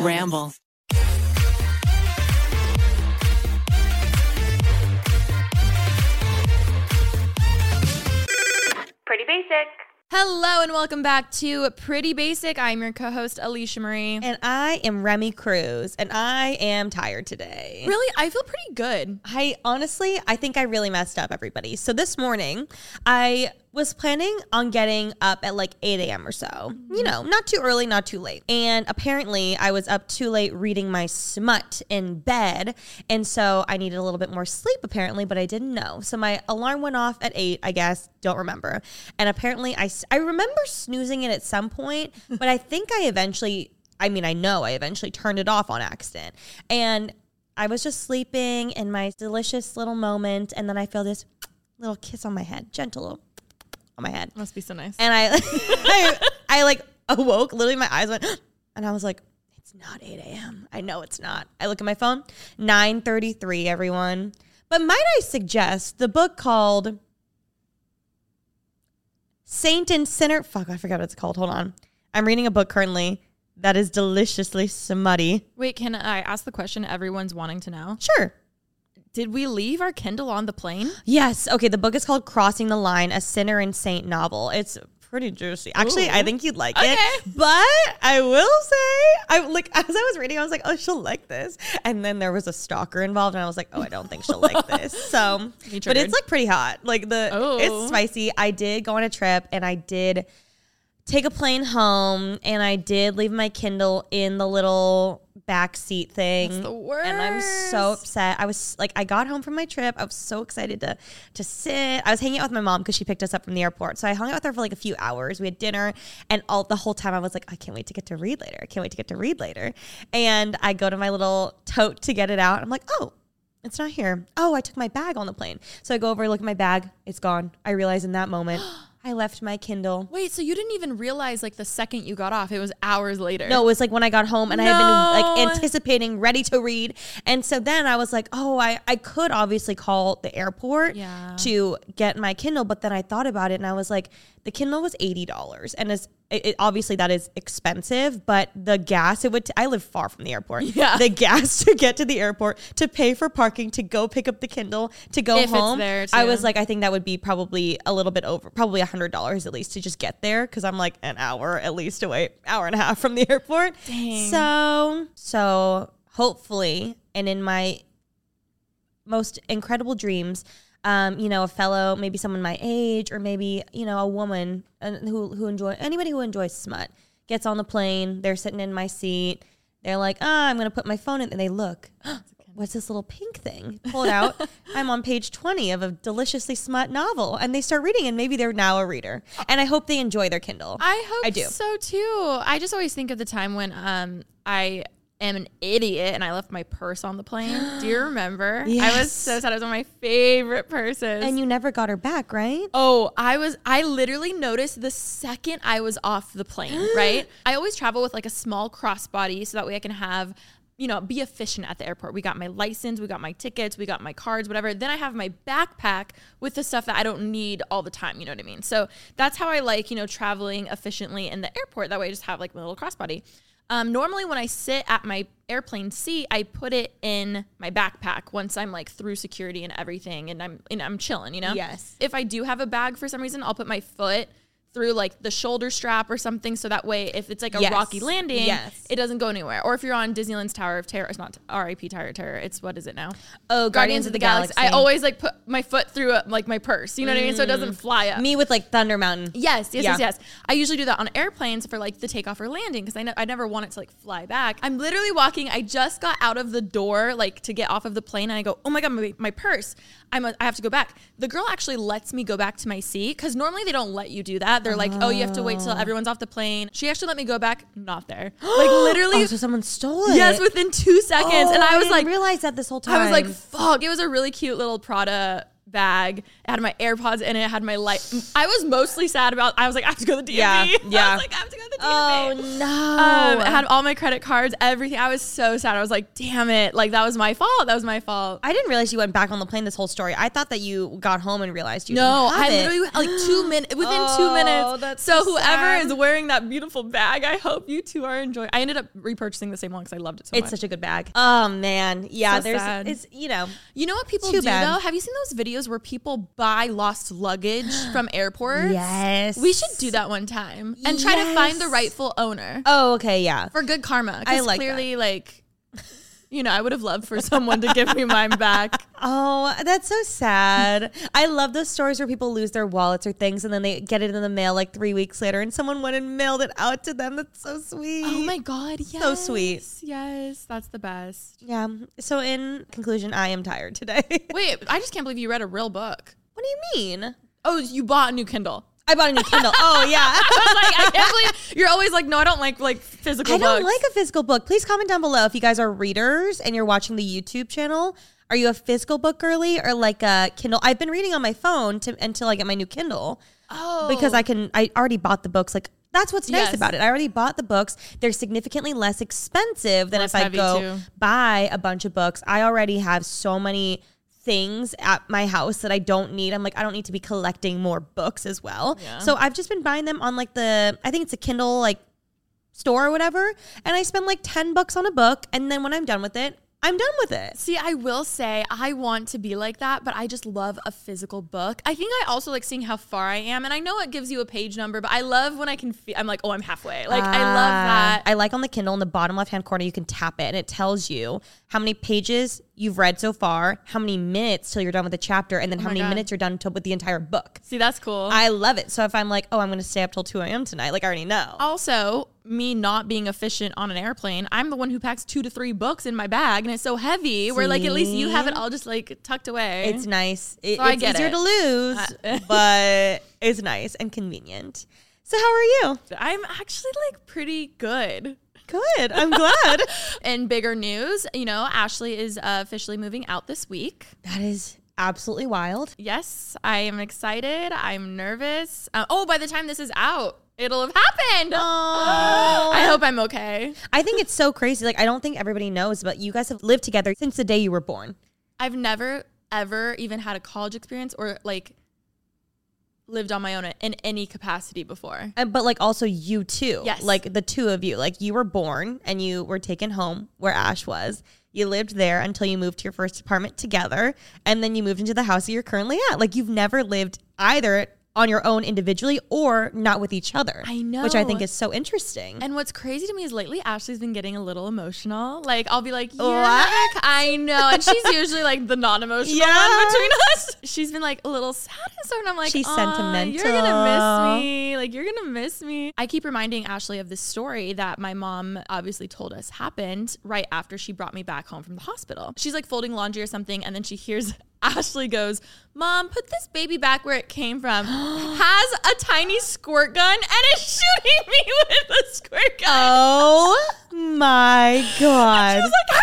Ramble. Pretty basic. Hello and welcome back to Pretty Basic. I'm your co-host Alisha Marie. And I am Remi Cruz, and I am tired today. really, I feel pretty good. I honestly, I think I really messed up everybody. So this morning, I was planning on getting up at like 8 a.m. or so. You mm-hmm. know, not too early, not too late. And apparently, I was up too late reading my smut in bed. And so I needed a little bit more sleep, apparently, but I didn't know. So my alarm went off at 8, I guess. Don't remember. And apparently, I, I remember snoozing it at some point, but I think I eventually, I mean, I know I eventually turned it off on accident. And I was just sleeping in my delicious little moment, and then I feel this little kiss on my head, gentle little on my head, Must be so nice. and I, I, I like awoke. Literally, my eyes went, and I was like, "It's not eight a.m. I know it's not." I look at my phone, nine thirty-three. Everyone, but might I suggest the book called Saint and Sinner? Fuck, I forgot what it's called. Hold on, I'm reading a book currently that is deliciously smutty. Wait, can I ask the question everyone's wanting to know? Sure. Did we leave our Kindle on the plane? Yes. Okay. The book is called Crossing the Line, a Sinner and Saint novel. It's pretty juicy. Actually, I think you'd like Okay. it. But I will say, I like as I was reading, I was like, oh, she'll like this. And then there was a stalker involved, and I was like, oh, I don't think she'll like this. So, but it's like pretty hot. Like the Oh. it's spicy. I did go on a trip, and I did take a plane home, and I did leave my Kindle in the little back seat thing. That's the And I'm so upset. I was like, I got home from my trip. I was so excited to to sit. I was hanging out with my mom because she picked us up from the airport. So I hung out with her for like a few hours. We had dinner, and all the whole time I was like, I can't wait to get to read later. I can't wait to get to read later. And I go to my little tote to get it out. I'm like, oh. It's not here. Oh, I took my bag on the plane. So I go over, look at my bag. It's gone. I realize in that moment, I left my Kindle. Wait, so you didn't even realize like the second you got off? It was hours later. No, it was like when I got home and I had been like anticipating, ready to read. And so then I was like, oh, I, I could obviously call the airport Yeah. to get my Kindle. But then I thought about it and I was like, the Kindle was $80. And it's, it, it- obviously that is expensive, but the gas, it would, t- I live far from the airport. Yeah. The gas to get to the airport, to pay for parking, to go pick up the Kindle, to go If it's home. I was like, I think that would be probably a little bit over, probably a hundred dollars at least to just get there because I'm like an hour at least away, hour and a half from the airport. Dang. So, so hopefully, and in my most incredible dreams, um, you know, a fellow, maybe someone my age, or maybe you know, a woman uh, who who enjoy anybody who enjoys smut gets on the plane. They're sitting in my seat. They're like, ah, I'm gonna put my phone in, and they look. What's this little pink thing? Pull it out. I'm on page 20 of a deliciously smut novel, and they start reading, and maybe they're now a reader. And I hope they enjoy their Kindle. I hope I do. so too. I just always think of the time when um I am an idiot and I left my purse on the plane. Do you remember? Yes. I was so sad. It was one of my favorite purses. and you never got her back, right? Oh, I was I literally noticed the second I was off the plane, right? I always travel with like a small crossbody so that way I can have you know, be efficient at the airport. We got my license, we got my tickets, we got my cards, whatever. Then I have my backpack with the stuff that I don't need all the time, you know what I mean? So that's how I like, you know, traveling efficiently in the airport. That way I just have like my little crossbody. Um, normally, when I sit at my airplane seat, I put it in my backpack once I'm like through security and everything, and I'm and I'm chilling, you know. Yes. If I do have a bag for some reason, I'll put my foot through like the shoulder strap or something, so that way if it's like a Yes. rocky landing, Yes. it doesn't go anywhere. Or if you're on Disneyland's Tower of Terror, it's not R.I.P. Tower of Terror. It's what is it now? Oh, Guardians of the Galaxy. I always like put my foot through a, like my purse. You know what I mean? So it doesn't mm. fly up. Me with like Thunder Mountain. Yes, yes, Yeah. yes, yes. I usually do that on airplanes for like the takeoff or landing because I, ne- I never want it to like fly back. I'm literally walking. I just got out of the door like to get off of the plane and I go, oh my God, my, my purse. I'm a, I have to go back. The girl actually lets me go back to my seat because normally they don't let you do that. They're like, oh, you have to wait till everyone's off the plane. She actually let me go back. Not there. Like literally. Oh, so someone stole it. Yes, within two seconds. and Oh, I was didn't like, realize that this whole time. I was like, fuck. It was a really cute little Prada bag. It had my AirPods in it. It had my light. I was mostly sad about. I was like, I have to go to the DMV. Yeah, yeah. I was like, I have to go to the DMV. Oh no. Um, it had all my credit cards, everything. I was so sad. I was like, damn it. Like, that was my fault. That was my fault. I didn't realize you went back on the plane this whole story. I thought that you got home and realized you No, I it. literally like two minutes within two Oh, minutes. that's so so whoever sad. is wearing that beautiful bag, I hope you two are enjoying. I ended up repurchasing the same one because I loved it so It's much. It's such a good bag. Oh man, yeah. So there's, sad. it's you know, you know what people do bad. though? Have you seen those videos where people buy lost luggage from airports? yes. We should do that one time and try to find the rightful owner Oh, okay, yeah. for good karma. I like clearly, like, you know, I would have loved for someone to give me mine back. Oh, that's so sad. I love those stories where people lose their wallets or things and then they get it in the mail like three weeks later and someone went and mailed it out to them. That's so sweet. Oh my god, yes. So sweet. Yes, that's the best. Yeah. So in conclusion, I am tired today. Wait, I just can't believe you read a real book. what do you mean? Oh, you bought a new Kindle. I bought a new Kindle. Oh yeah. I like, I can't believe you're always like, no, I don't like like physical I don't books. like a physical book. Please comment down below if you guys are readers and you're watching the YouTube channel. Are you a physical book girly or like a Kindle? I've been reading on my phone to, until I get my new Kindle oh, because I can. I already bought the books. Like that's what's nice Yes. about it. I already bought the books. They're significantly less expensive than Less if I go too. buy a bunch of books. I already have so many things at my house that I don't need. I'm like, I don't need to be collecting more books as well. Yeah. So I've just been buying them on like the, I think it's a Kindle like store or whatever. And I spend like 10 bucks on a book. And then when I'm done with it, I'm done with it. See, I will say I want to be like that, but I just love a physical book. I think I also like seeing how far I am, and I know it gives you a page number, but I love when I can feel. I'm like, oh, I'm halfway. Like I love that. Ah, I like on the Kindle in the bottom left hand corner, you can tap it and it tells you how many pages you've read so far, how many minutes till you're done with the chapter, and then how Oh my many God. minutes you're done to, with the entire book. See, that's cool. I love it. So if I'm like, oh, I'm going to stay up till 2 a.m. tonight, like I already know. also, me not being efficient on an airplane, I'm the one who packs two to three books in my bag, and it's so heavy. Where like at least you have it all just like tucked away. It's nice. It- So it's easier it. to lose, Uh, but it's nice and convenient. So how are you? I'm actually like pretty good. Good. I'm glad. In bigger news, you know, Ashley is uh, officially moving out this week. that is absolutely wild. Yes, I am excited. I'm nervous. Uh, oh, by the time this is out, it'll have happened. I hope I'm okay. I think it's so crazy. Like I don't think everybody knows, but you guys have lived together since the day you were born. I've never ever even had a college experience or like lived on my own in any capacity before. And, but like also you too. Yes. Like the two of you. Like you were born and you were taken home where Ash was. You lived there until you moved to your first apartment together. And then you moved into the house that you're currently at. Like you've never lived either on your own individually or not with each other. I know. Which I think is so interesting. And what's crazy to me is lately Ashley's been getting a little emotional. Like I'll be like, What? I know, and she's usually like the non-emotional Yeah. one between us. She's been like a little sad and so, and I'm like, She's sentimental. You're gonna miss me. Like you're gonna miss me. I keep reminding Ashley of this story that my mom obviously told us happened right after she brought me back home from the hospital. She's like folding laundry or something, and then she hears. Ashley goes, Mom, put this baby back where it came from. Has a tiny squirt gun and is shooting me with a squirt gun. oh my God. I was like,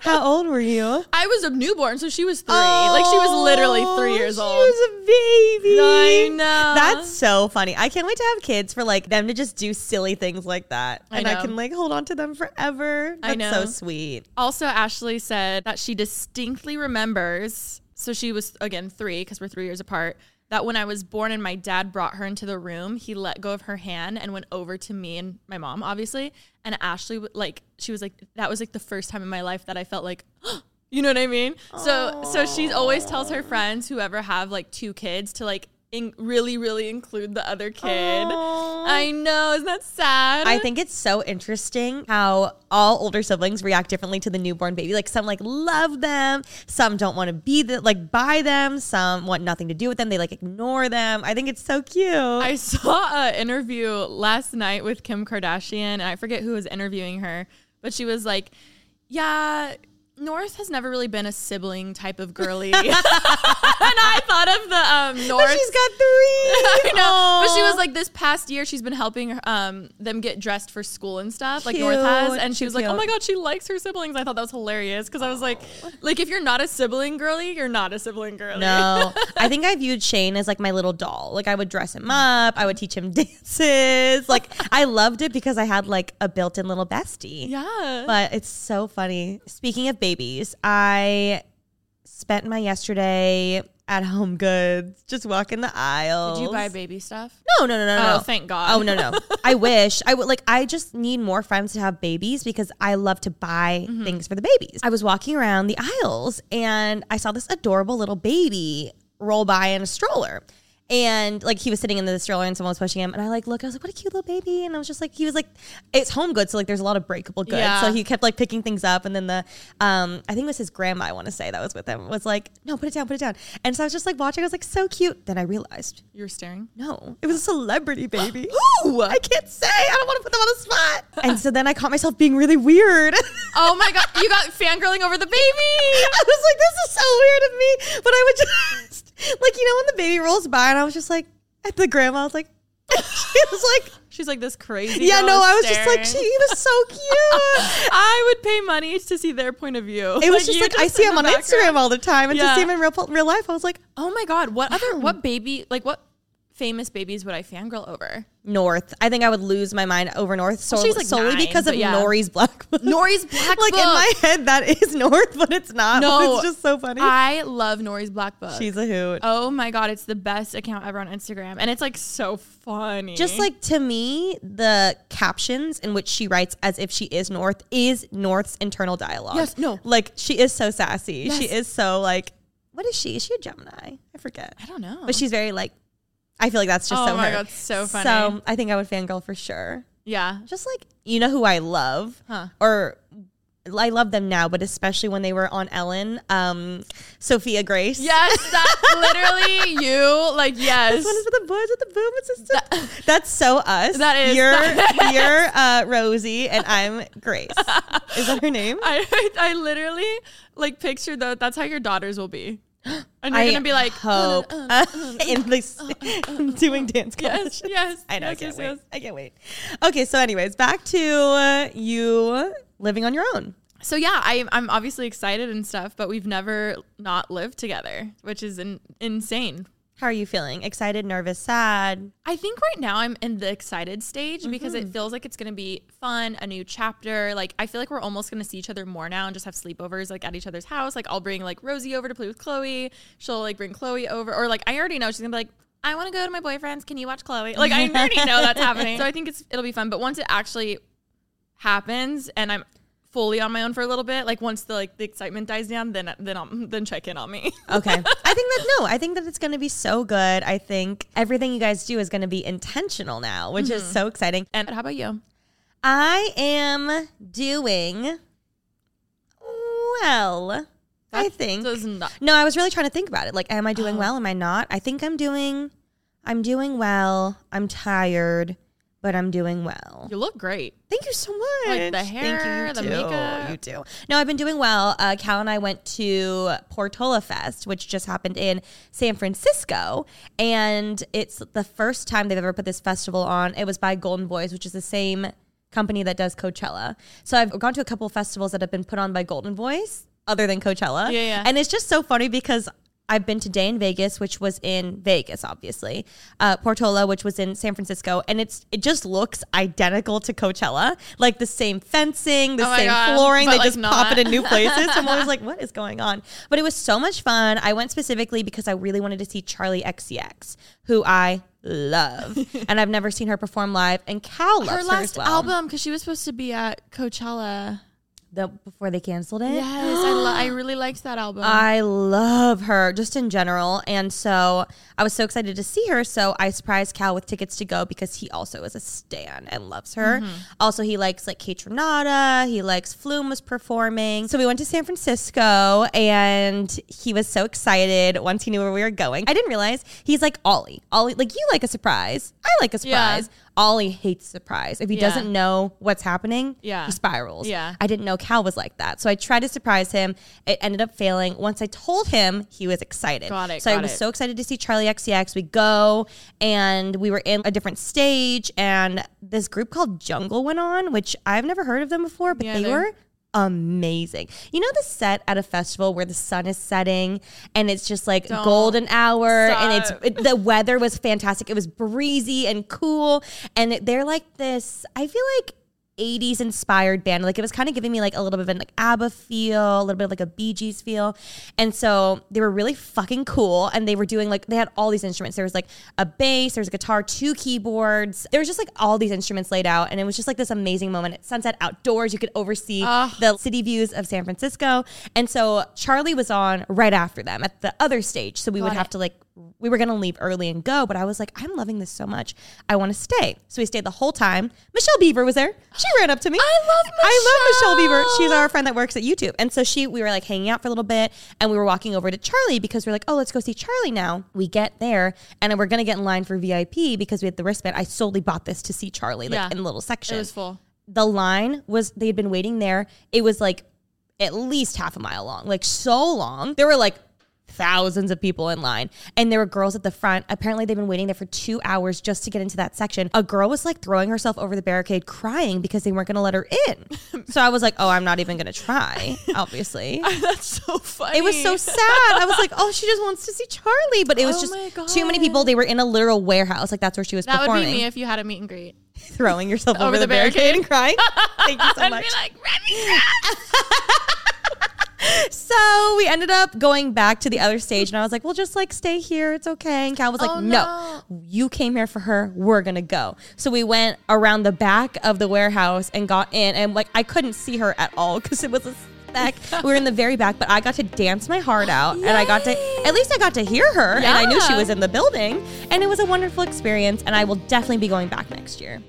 How old were you? I was a newborn, so she was three. like she was literally oh, three years Oh, old. She was a baby. I know. That's so funny. I can't wait to have kids for like them to just do silly things like that. I And I, can like hold on to them forever. That's I know. so sweet. Also, Ashley said that she distinctly remembers. So she was again three because we're three years apart. That when I was born and my dad brought her into the room, he let go of her hand and went over to me and my mom, obviously. And Ashley, like, she was like, that was like the first time in my life that I felt like, you know what I mean? So, so she always tells her friends, whoever have like two kids, to like in- really, really include the other kid. Aw. I know, isn't that sad? I think it's so interesting how all older siblings react differently to the newborn baby. Like some like love them, some don't want to be the, like by them, some want nothing to do with them. They like ignore them. I think it's so cute. I saw an interview last night with Kim Kardashian, and I forget who was interviewing her, but she was like, "Yeah, North has never really been a sibling type of girly. and I thought of the um, North. She's got three. I know. But she was like this past year she's been helping um them get dressed for school and stuff like North has and she was like, "Oh my god, she likes her siblings." I thought that was hilarious cuz I was like like if you're not a sibling girly, you're not a sibling girly. No, I think I viewed Shane as like my little doll. Like I would dress him up, I would teach him dances. Like I loved it because I had like a built-in little bestie. yeah. But it's so funny. Speaking of babies, I spent my yesterday at Home Goods, just walking the aisles. Did you buy baby stuff? No, no, no, no, no. Oh, thank God. Oh no, no. I wish I would like. I just need more friends to have babies because I love to buy Mm-hmm. things for the babies. I was walking around the aisles and I saw this adorable little baby roll by in a stroller. And like he was sitting in the stroller and someone was pushing him, and I like look. I was like, "What a cute little baby!" And I was just like, he was like, "It's home goods, so like there's a lot of breakable goods." Yeah. So he kept like picking things up, and then the um, I think it was his grandma. I want to say that was with him. Was like, "No, put it down, put it down." And so I was just like watching. I was like, "So cute." Then I realized You were staring? no, it was a celebrity baby. Who? I can't say. I don't want to put them on the spot. And so then I caught myself being really weird. Oh my god, you got fangirling over the baby. I was like, this is so weird of me. But I would just, like, you know, when the baby rolls by and I was just like, at the grandma, I was like, she was like, She's like this crazy. yeah, no, I was just like, she staring. was so cute. I would pay money to see their point of view. It was just you like, I see him on background. Instagram all the time and to see him in real, real life, I was like, Oh my god, what other what baby like what famous babies would I fangirl over? North. I think I would lose my mind over North so, she's like solely nine, because of yeah. Nori's Black Book. Nori's Black book. like in my head, that is North, but it's not. No, it's just so funny. I love Nori's Black Book. She's a hoot. oh my god, it's the best account ever on Instagram, and it's like so funny. Just like to me, the captions in which she writes as if she is North is North's internal dialogue. Yes, no. Like she is so sassy. She is so like, what is she? Is she a Gemini? I forget. I don't know, But she's very like, I feel like that's just Oh so my her. God, so funny. So I think I would fangirl for sure. yeah, Just like, you know who I love? Huh. Or I love them now, but especially when they were on Ellen, um, Sophia Grace. yes, that literally you like yes. This one is for the boys with the boom assistant. That's so us. That is- You're that you're uh, Rosie and I'm Grace. Is that her name? I I literally like pictured that. That's how your daughters will be, and you're I gonna be like, uh, hope uh, uh, uh in this doing dance yes, yes. I know. I can't yes, wait. yes. I can't wait. Okay, so anyways, back to uh, you living on your own. So yeah, I, I'm obviously excited and stuff, but we've never not lived together, which is in, insane. How are you feeling? Excited, nervous, sad? I think right now I'm in the excited stage because Mm-hmm. it feels like it's gonna be fun, a new chapter. Like I feel like we're almost gonna see each other more now and just have sleepovers like at each other's house. Like I'll bring like Rosie over to play with Chloe. She'll like bring Chloe over, or like I already know she's gonna be like. I want to go to my boyfriend's. Can you watch Chloe? Like I already know that's happening. So I think it's it'll be fun. But once it actually happens and I'm fully on my own for a little bit, like once the like the excitement dies down, then then I'll then check in on me. Okay. I think that no, I think that it's going to be so good. I think everything you guys do is going to be intentional now, which is mm-hmm. so exciting. and how about you? I am doing well. I think. not- No, I was really trying to think about it. Like, am I doing oh. well? Am I not? I think I'm doing. I'm doing well. I'm tired, but I'm doing well. You look great. Thank you so much. Like the Thank you, hair, you the too. makeup. You do. No, I've been doing well. Uh, Cal and I went to Portola Fest, which just happened in San Francisco, and it's the first time they've ever put this festival on. It was by Goldenvoice, which is the same company that does Coachella. So I've gone to a couple of festivals that have been put on by Goldenvoice, other than Coachella. Yeah, yeah. And it's just so funny because I've been to Day N Vegas, which was in Vegas, obviously. Uh, Portola, which was in San Francisco, and it's it just looks identical to Coachella, like the same fencing, the Oh same God, flooring. They like, just pop it in new places. I'm always like, what is going on? But it was so much fun. I went specifically because I really wanted to see Charli XCX, who I love, and I've never seen her perform live. And Cal loves Her her, last as well. album, because she was supposed to be at Coachella. The, before they canceled it. Yes, I, lo- I really liked that album. I love her just in general. And so I was so excited to see her. So I surprised Cal with tickets to go because he also is a stan and loves her. Mm-hmm. Also, he likes like Kaytranada. He likes Flume was performing. So we went to San Francisco and he was so excited once he knew where we were going. I didn't realize he's like Ollie. Ollie, like you like a surprise. I like a surprise. Ollie hates surprise. If he Yeah. doesn't know what's happening, Yeah. he spirals. Yeah. I didn't know Cal was like that. So I tried to surprise him. It ended up failing. Once I told him, he was excited. Got it, So I was it. so excited to see Charli XCX. We go and we were in a different stage and this group called Jungle went on, which I've never heard of them before, but Me they were amazing. You know the set at a festival where the sun is setting and it's just like Don't golden hour and it's it, the weather was fantastic. It was breezy and cool and they're like this I feel like 80s inspired band. Like it was kind of giving me like a little bit of an like ABBA feel, a little bit of like a Bee Gees feel. And so they were really fucking cool. And they were doing like, they had all these instruments. There was like a bass, there was a guitar, two keyboards. There was just like all these instruments laid out. And it was just like this amazing moment at sunset outdoors. You could oversee Ugh. the city views of San Francisco. And so Charli was on right after them at the other stage. So we would Got have to like, we were going to leave early and go, but I was like, I'm loving this so much. I want to stay. So we stayed the whole time. Michelle Beaver was there. She ran up to me. I love Michelle. I love Michelle Beaver. She's our friend that works at YouTube. And so she, we were like hanging out for a little bit and we were walking over to Charli because we are like, oh, let's go see Charli now. We get there and we're going to get in line for VIP because we had the wristband. I solely bought this to see Charli like Yeah. in the little section. It was full. the line was, they had been waiting there. It was like at least half a mile long, like so long. There were like thousands of people in line. And there were girls at the front. Apparently they've been waiting there for two hours just to get into that section. A girl was like throwing herself over the barricade crying because they weren't going to let her in. So i was like oh i'm not even going to try obviously. That's so funny. it was so sad. I was like oh she just wants to see charli. But it was Oh just too many people. They were in a literal warehouse. Like that's where she was That would be me if you had a meet and greet. throwing yourself over, Over the, the barricade. barricade. and crying? Thank you so I'd much. be like, Remi, So we ended up going back to the other stage, and I was like, "Well, just like stay here, it's okay." And Cal was like, Oh, no. you came here for her. We're gonna go." So we went around the back of the warehouse and got in, and like I couldn't see her at all because it was a speck. we were in the very back, but I got to dance my heart out, and I got to at least I got to hear her, and I knew she was in the building, and it was a wonderful experience, and I will definitely be going back next year.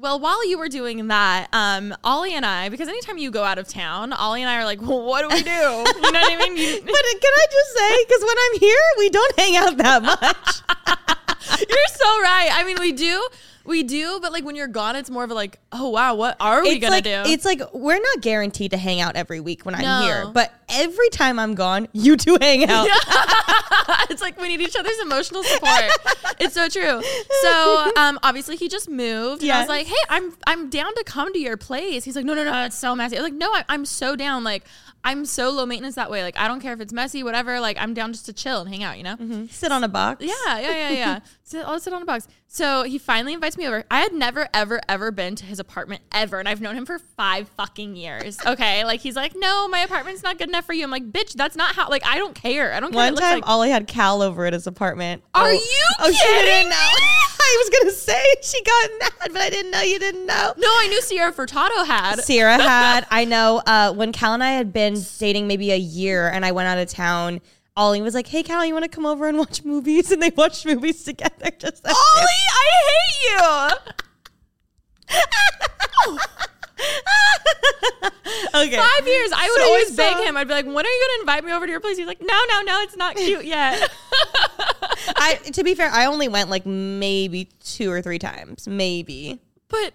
Well, while you were doing that, um, Ollie and I, because anytime you go out of town, Ollie and I are like, well, what do we do? You know what I mean? You, But can I just say, because when I'm here, we don't hang out that much. you're so right. I mean, we do, we do, but like when you're gone, it's more of a like, oh wow, what are we it's gonna like do? it's like we're not guaranteed to hang out every week when I'm No. here, but every time I'm gone, you two hang out. it's like we need each other's emotional support. it's so true. So um, obviously he just moved. And I was like, hey, I'm I'm down to come to your place. He's like, no, no, no, it's so messy. I was like, no, I, I'm so down. Like I'm so low maintenance that way. Like I don't care if it's messy, whatever. Like I'm down just to chill and hang out. You know. Sit on a box. Yeah, yeah, yeah, yeah. I'll sit on a box. So he finally invites me over. I had never, ever, ever been to his apartment ever, and I've known him for five fucking years. Okay, like he's like, no, my apartment's not good enough for you. I'm like, bitch, that's not how. Like I don't care. I don't care. One time, like. Ollie had Cal over at his apartment. Are oh, you Oh, she kidding didn't know. me? I was gonna say she got mad, but I didn't know you didn't know. No, I knew Sierra Furtado had. Sierra had. I know uh, when Cal and I had been dating maybe a year, and I went out of town. Ollie was like, "Hey, Cal, you want to come over and watch movies?" And they watched movies together. Just. Ollie, I hate you. okay. Five years. I would So always beg him. I'd be like, when are you going to invite me over to your place? He's like, no, no, no, it's not cute yet. I to be fair, I only went like maybe two or three times, maybe. But,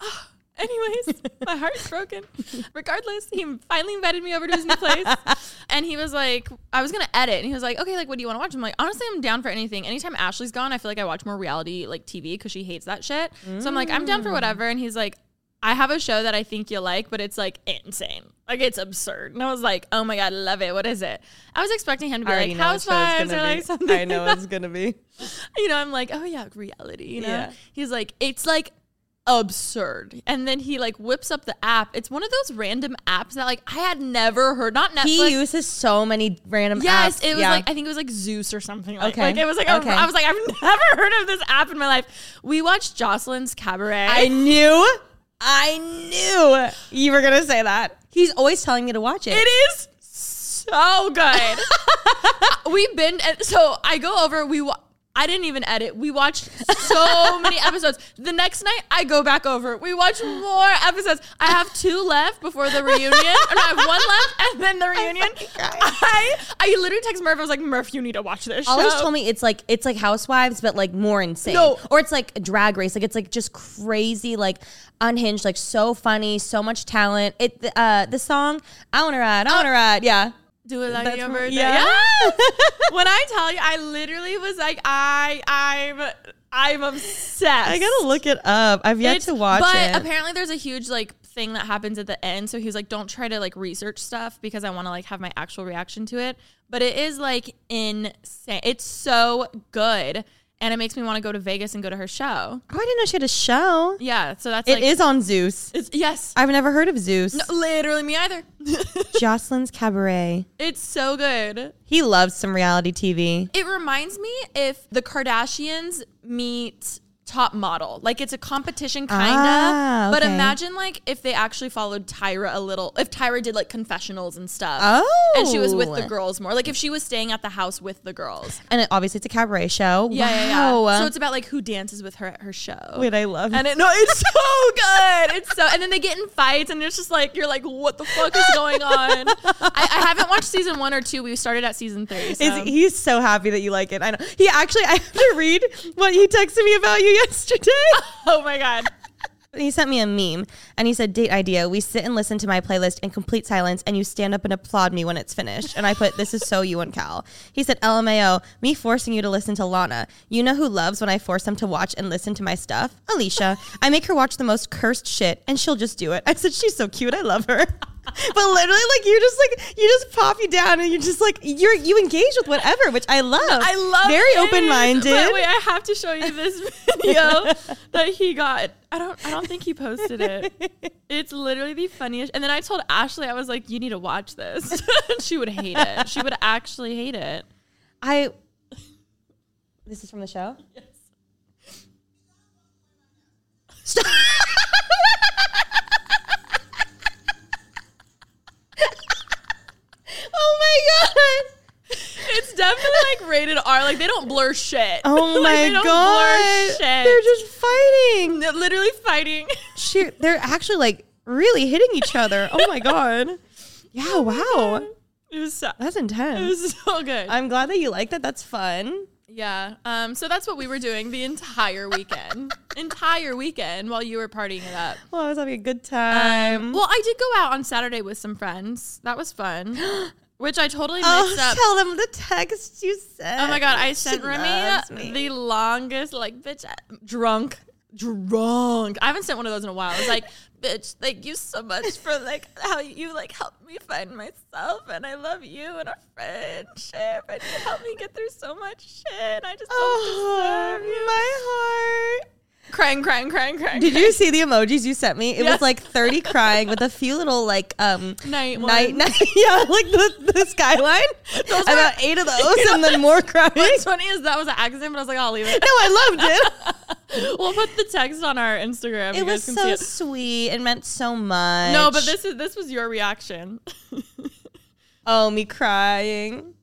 ah, anyways, my heart's broken. Regardless, he finally invited me over to his new place. And he was like, I was going to edit. And he was like, okay, like, what do you want to watch? I'm like, honestly, I'm down for anything. Anytime Ashley's gone, I feel like I watch more reality, like TV, because she hates that shit. So I'm like, I'm down for mm. whatever. And he's like, I have a show that I think you'll like, but it's like insane. Like it's absurd. And I was like, oh my God, I love it. What is it? I was expecting him to be I like know what show it's housewives or like be. something. I know like it's gonna be. you know, I'm like, oh yeah, reality, you know? Yeah. He's like, it's like absurd. And then he like whips up the app. It's one of those random apps that like I had never heard, not Netflix. He uses so many random Yes, apps. it was Yeah. like I think it was like Zeus or something. Like, Okay. like it was like a, Okay. I was like I've never heard of this app in my life. We watched Joseline's Cabaret. I knew, I knew you were gonna say that. He's always telling me to watch it. It is so good. We've been and so I go over. We wa- I didn't even edit. We watched so many episodes. The next night, I go back over. We watch more episodes. I have two left before the reunion. and I have one left, and then the reunion. I I literally text Murph. I was like, Murph, you need to watch this. Always show. told me it's like it's like Housewives, but like more insane. No. or it's like Drag Race. Like it's like just crazy, like unhinged, like so funny, so much talent. It uh the song I wanna ride, I wanna ride. Yeah, Do it like That's your birthday. yeah. When I tell you, I literally was like, I, I'm, I'm obsessed. I gotta look it up. I've yet It's- to watch but it. But apparently, there's a huge like thing that happens at the end. So he's like, don't try to like research stuff because I want to like have my actual reaction to it. But it is like insane. It's so good, and it makes me want to go to Vegas and go to her show. oh, I didn't know she had a show. Yeah. So that's It is like on Zeus. It's yes. I've never heard of Zeus. No, literally me either. Joseline's Cabaret. it's so good. He loves some reality TV. It reminds me if the Kardashians meet top model. Like it's a competition kind of. Ah, But imagine like if they actually followed Tyra a little. If Tyra did like confessionals and stuff. Oh. And she was with the girls more. Like if she was staying at the house with the girls. And it, obviously, it's a cabaret show. Yeah, yeah, yeah. So it's about like who dances with her at her show. Wait, I love and it no, it's so good. It's so, and then they get in fights, and it's just like you're like, what the fuck is going on? I, I haven't watched season one or two. We started at season three. So. He's so happy that you like it. I know. He actually, I have to read what he texted me about you yesterday. oh my god. he sent me a meme and he said, Date idea. We sit and listen to my playlist in complete silence and you stand up and applaud me when it's finished. And I put, This is so you and Cal. He said, LMAO, me forcing you to listen to Lana. You know who loves when I force them to watch and listen to my stuff? Alisha. I make her watch the most cursed shit and she'll just do it. I said, She's so cute. I love her. But literally, like you just like you just pop you down and you're just like you're you engage with whatever, which I love. I love very open minded. Wait, I have to show you this video that he got. I don't I don't think he posted it. It's literally the funniest. And then I told Ashley, I was like, you need to watch this. she would hate it. She would actually hate it. I. This is from the show. Yes. Stop. oh my god! It's definitely like rated R. Like they don't blur shit. Oh Like, my they don't god! blur shit. They're just fighting. They're literally fighting. She, they're actually like really hitting each other. Oh my god! Yeah, wow, It was so, that's intense. it was so good. I'm glad that you like that. That's fun. yeah. Um. So that's what we were doing the entire weekend. entire weekend while you were partying it up. Well, I was having a good time. Well, I did go out on Saturday with some friends. That was fun. Which I totally oh, mixed up. tell them the text you sent. Oh my god, I sent loves Remi the longest like bitch uh, drunk. Drunk. I haven't sent one of those in a while. It's like, bitch, thank you so much for like how you like helped me find myself and I love you and our friendship and you helped me get through so much shit. I just Oh, don't deserve you. my heart. Crying, crying, crying, crying. Did you see the emojis you sent me? It Yes. was like 30 crying with a few little like um Night night night yeah, like the, the skyline. Those About eight of those and then more crying. What's funny is that was an accident, but I was like, I'll leave it. No, I loved it. we'll put the text on our Instagram. It you was so it. sweet. It meant so much. No, but this is this was your reaction. Oh, me crying.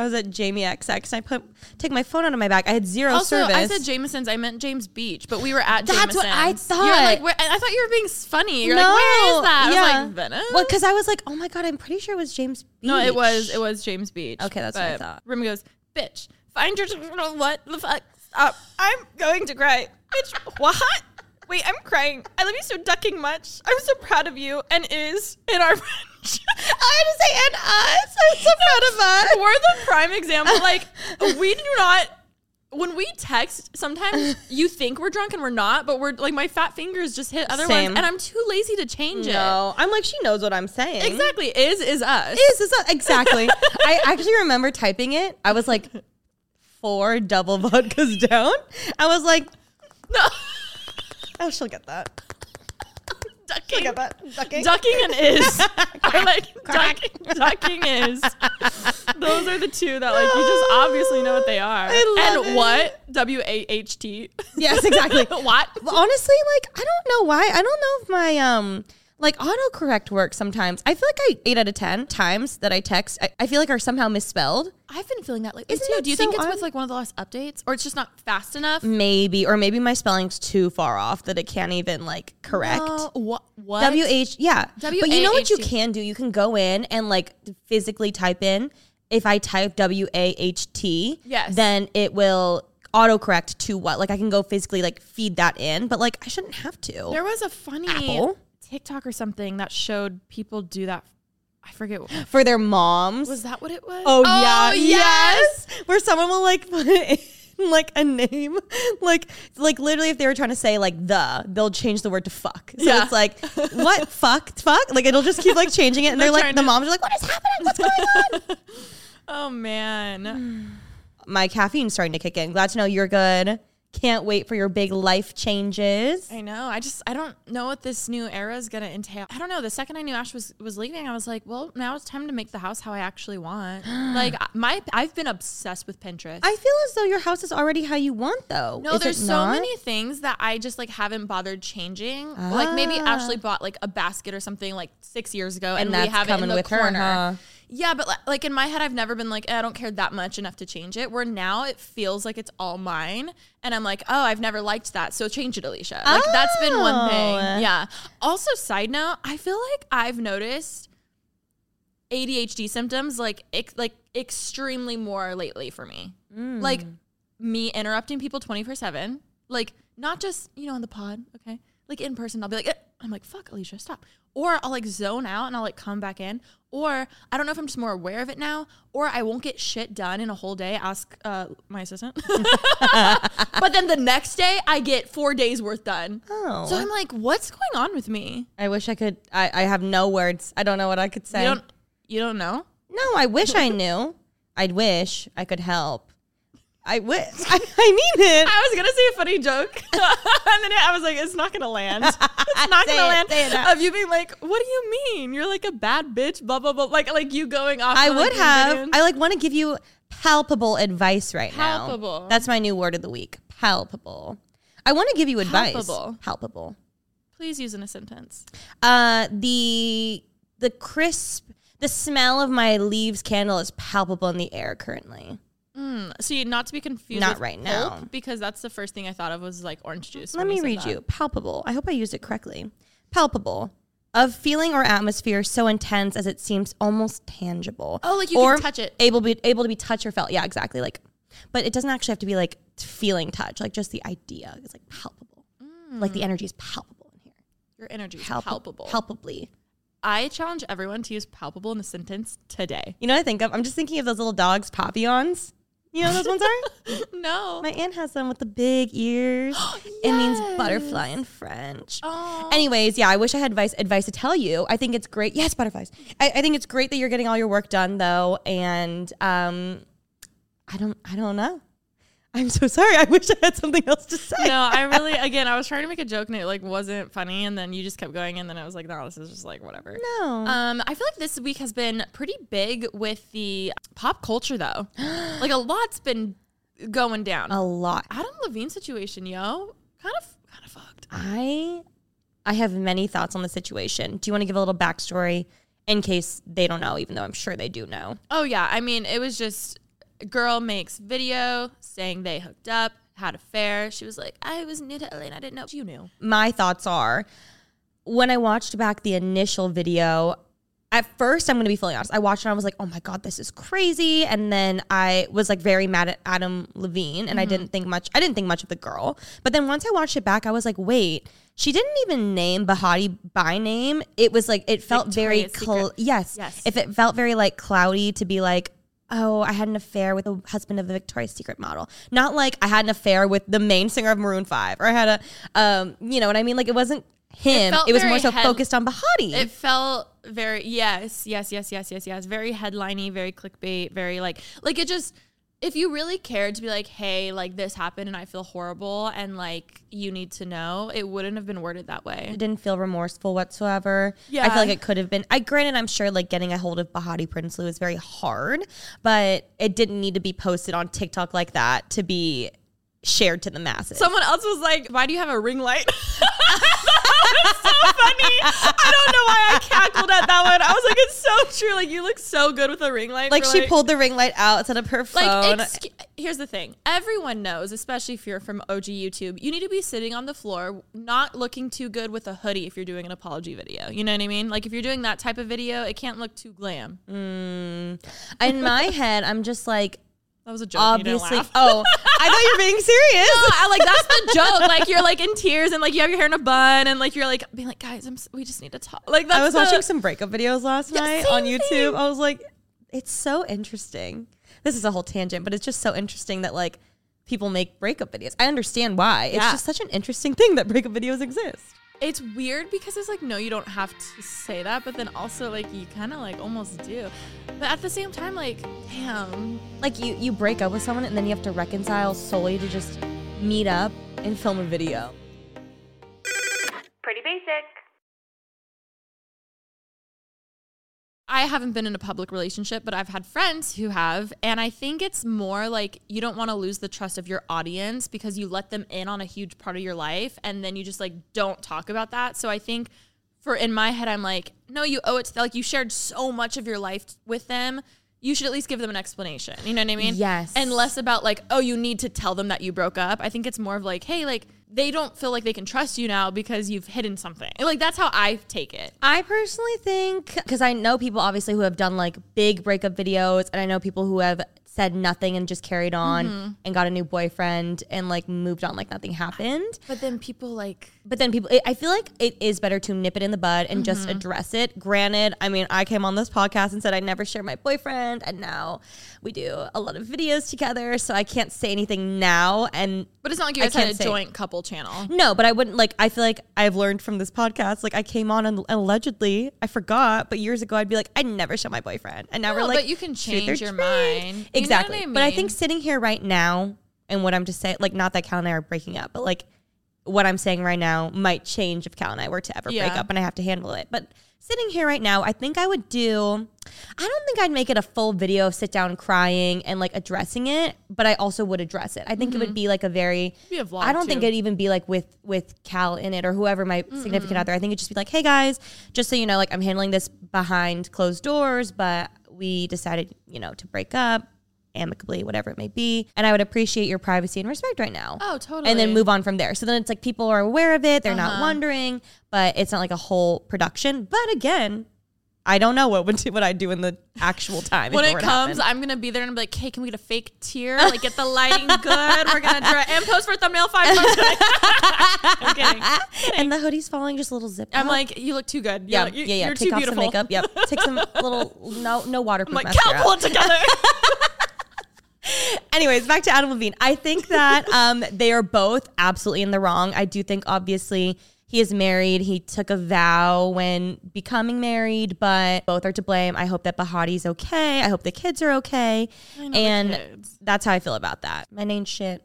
I was at Jamie XX and I put take my phone out of my bag. I had zero also, service. I said Jameson's. I meant James Beach, but we were at. That's what I Jameson's. You're thought. like, where, I thought you were being funny. You're like, where is that? I was like, Venice. Well, because I was like, oh my god, I'm pretty sure it was James Beach. no, it was it was James Beach. Okay, that's what I thought. Remi goes, bitch, find your what the fuck? Stop! I'm going to cry, bitch. What? Wait, I'm crying. I love you so ducking much. I'm so proud of you and is in our. I had to say and us. I'm so proud of us. We're the prime example. Like, we do not. When we text, sometimes you think we're drunk and we're not, but we're like my fat fingers just hit other Same. ones, and I'm too lazy to change it. No, I'm like she knows what I'm saying. Exactly, is is us. Is is us exactly. I actually remember typing it. I was like four double vodkas down. I was like, no, oh, she'll get that. Ducking, She'll get that. Ducking. ducking and is. I like ducking, ducking is. Those are the two that like you just obviously know what they are. I love and it. what W A H T. Yes, exactly. what? Honestly, like I don't know why. I don't know if my um like autocorrect works sometimes. I feel like I eight out of ten times that I text, I, I feel like are somehow misspelled. I've been feeling that lately Isn't too. that Do you so think it's with like one of the last updates, or it's just not fast enough? Maybe, or maybe my spelling's too far off that it can't even like correct. No, what? What? W H yeah. But you know what you can do? You can go in and like physically type in. If I type W A H T, Yes. then it will autocorrect to what? Like I can go physically like feed that in, but like I shouldn't have to. There was a funny Apple? TikTok or something that showed people do that. I forget. what- For their moms. Was that what it was? Oh, yeah, oh, yes. yes. Where someone will like put in like a name, like like literally if they were trying to say like the, they'll change the word to fuck. So Yeah. it's like what fuck fuck? Like it'll just keep like changing it, and they're, They're like the moms are like, what is happening? What's going on? Oh man. My caffeine's starting to kick in. Glad to know you're good. Can't wait for your big life changes. I know. I just I don't know what this new era is gonna entail. I don't know. The second I knew Ash was was leaving, I was like, well, now it's time to make the house how I actually want. like my I've been obsessed with Pinterest. I feel as though your house is already how you want, though. no, Is there's so many things that I just like haven't bothered changing. Like maybe Ah. Ashley bought like a basket or something like six years ago, And and, we have it in the with her, corner. huh? Yeah, but like in my head, I've never been like, "Eh, I don't care that much enough to change it. Where now it feels like it's all mine, and I'm like, oh, I've never liked that, so change it, Alisha. Like that's been one thing. Yeah. Also, side note, I feel like I've noticed ADHD symptoms like ex- like extremely more lately for me. Mm. Like me interrupting people 24 seven. Like not just you know on the pod, okay? Like in person, I'll be like, eh. I'm like, fuck, Alisha, stop. Or I'll like zone out and I'll like come back in. Or I don't know if I'm just more aware of it now. Or I won't get shit done in a whole day. Ask uh, my assistant. but then the next day, I get four days worth done. Oh. So I'm like, what's going on with me? I wish I could. I, I have no words. I don't know what I could say. You don't. You don't know. No, I wish I knew. I'd wish I could help. I wish. I, I mean it. I was gonna say a funny joke, and then I was like, "It's not gonna land. It's not gonna it, land." it. Of you being like, "What do you mean? You're like a bad bitch." Blah blah blah. Like like you going off. I on, would these have. I like want to give you palpable advice right now. Palpable. That's my new word of the week. Palpable. I want to give you advice. Palpable. Palpable. Please use in a sentence. Uh, the the crisp, the smell of my leaves candle is palpable in the air currently. Mm, see, not to be confused. Not with right pulp, now. because that's the first thing I thought of was like orange juice. Let me read that. you. Palpable. I hope I used it correctly. Palpable. Of feeling or atmosphere so intense as it seems almost tangible. Oh, like you or can touch it. Able be able to be touched or felt. Yeah, exactly. Like, but it doesn't actually have to be like feeling touch. Like just the idea is like palpable. Like the energy is palpable in here. Your energy is Palpa- palpable. Palpably. I challenge everyone to use palpable in a sentence today. You know what I think of? I'm just thinking of those little dogs, papillons. You know what those ones are? No. My aunt has them with the big ears. It means butterfly in French. Oh. Anyways, yeah, I wish I had advice advice to tell you. I think it's great. Yes, butterflies. I, I think it's great that you're getting all your work done though, and um, I don't I don't know. I'm so sorry. I wish I had something else to say. no, I really again I was trying to make a joke and it like wasn't funny and then you just kept going and then I was like, no, this is just like whatever. No. Um, I feel like this week has been pretty big with the pop culture though. like a lot's been going down. a lot. Adam Levine situation, yo. Kind of kind of fucked. I I have many thoughts on the situation. Do you want to give a little backstory in case they don't know, even though I'm sure they do know? Oh yeah, I mean, it was just a girl makes video saying they hooked up, had affair. She was like, I was new to LA and I didn't know you knew. my thoughts are when I watched back the initial video, at first, I'm going to be fully honest. I watched it and I was like, oh my God, this is crazy. And then I was like very mad at Adam Levine and I mm-hmm. didn't think much, I didn't think much of the girl. But then once I watched it back, I was like, wait, she didn't even name Behati by name. It was like, it felt very, Victoria's cl- yes. Yes. If it felt very like cloudy to be like, oh, I had an affair with the husband of a Victoria's Secret model. Not like I had an affair with the main singer of Maroon 5 or I had a, um, you know what I mean? Like it wasn't him. It, felt was more so head- focused on Behati. It felt very yes, yes, yes, yes, yes, yes. Very headliney, very clickbait, very like like it just if you really cared to be like, hey, like this happened and I feel horrible and like you need to know, it wouldn't have been worded that way. it didn't feel remorseful whatsoever. Yeah. I feel like it could have been. I granted, I'm sure like getting a hold of Behati Prinsloo is very hard, but it didn't need to be posted on TikTok like that to be shared to the masses. Someone else was like, "Why do you have a ring light?" Was so. I don't know why I cackled at that one. I was like, it's so true. Like you look so good with a ring light. Like for, she pulled the ring light out instead of her phone. like excu- here's the thing everyone knows especially if you're from og youtube you need to be sitting on the floor not looking too good with a hoodie if you're doing an apology video you know what i mean like if you're doing that type of video it can't look too glam mm. in my head, I'm just like, that was a joke obviously. Oh, I thought you were being serious. No, I, like that's the joke. Like you're like in tears and like you have your hair in a bun and like you're like being like, guys, I'm, we just need to talk. Like that's I was the- watching some breakup videos last Yeah, night on YouTube. thing. I was like, it's so interesting. This is a whole tangent, but it's just so interesting that like people make breakup videos. I understand why. It's just such an interesting thing that breakup videos exist. It's weird because it's like no, you don't have to say that, but then also like you kind of like almost do. But at the same time, like damn, Like you you break up with someone and then you have to reconcile solely to just meet up and film a video. Pretty basic. I haven't been in a public relationship, but I've had friends who have. And I think it's more like you don't want to lose the trust of your audience because you let them in on a huge part of your life and then you just like don't talk about that. So I think for in my head, I'm like, no, you owe it to them. like you shared so much of your life with them. You should at least give them an explanation. You know what I mean? Yes. And less about like, oh, you need to tell them that you broke up. I think it's more of like, hey, like they don't feel like they can trust you now because you've hidden something. Like that's how I take it. I personally think because I know people obviously who have done like big breakup videos, and I know people who have said nothing and just carried on mm-hmm. and got a new boyfriend and like moved on like nothing happened. But then people like But then people, I feel like it is better to nip it in the bud and just mm-hmm. address it. Granted, I mean, I came on this podcast and said I never share my boyfriend, and now we do a lot of videos together, so I can't say anything now. And But it's not like you guys had a say- joint couple channel. no, but I wouldn't like. I feel like I've learned from this podcast. Like I came on and allegedly I forgot, but years ago I'd be like, I never show my boyfriend, and now No, we're like, but you can change your treat. mind. You Exactly. I But I think sitting here right now and what I'm just saying, like not that Cal and I are breaking up, but like what I'm saying right now might change if Cal and I were to ever break up and I have to handle it. But sitting here right now, I think I would do. I don't think I'd make it a full video of sit down crying and like addressing it, but I also would address it. I think it would be like a very. Mm-hmm. Be a vlog, I don't think it'd even be like with with Cal in it or whoever my significant other. I think it'd just be like, hey guys, just so you know, like I'm handling this behind closed doors, but we decided, you know, to break up amicably, whatever it may be. And I would appreciate your privacy and respect right now. Oh, totally. And then move on from there. So then it's like people are aware of it, they're not Uh-huh. wondering, but it's not like a whole production. But again, I don't know what would do, what I do in the actual time. when it comes. I'm gonna be there and be like, "Hey, can we get a fake tear? Like, get the lighting good. We're gonna draw and post for thumbnail five bucks." I'm kidding. and the hoodie's falling just a little zip. I'm up. like, "You look too good. yeah, you- yeah, yeah. You're Take too off beautiful." some makeup. Yep. Take some little no no waterproof I'm like, mascara. "Cal, pull it together." Anyways, back to Adam Levine. I think that um, they are both absolutely in the wrong. I do think, obviously, he is married. He took a vow when becoming married, but both are to blame. I hope that Behati's okay. I hope the kids are okay. and that's how I feel about that. Men ain't shit.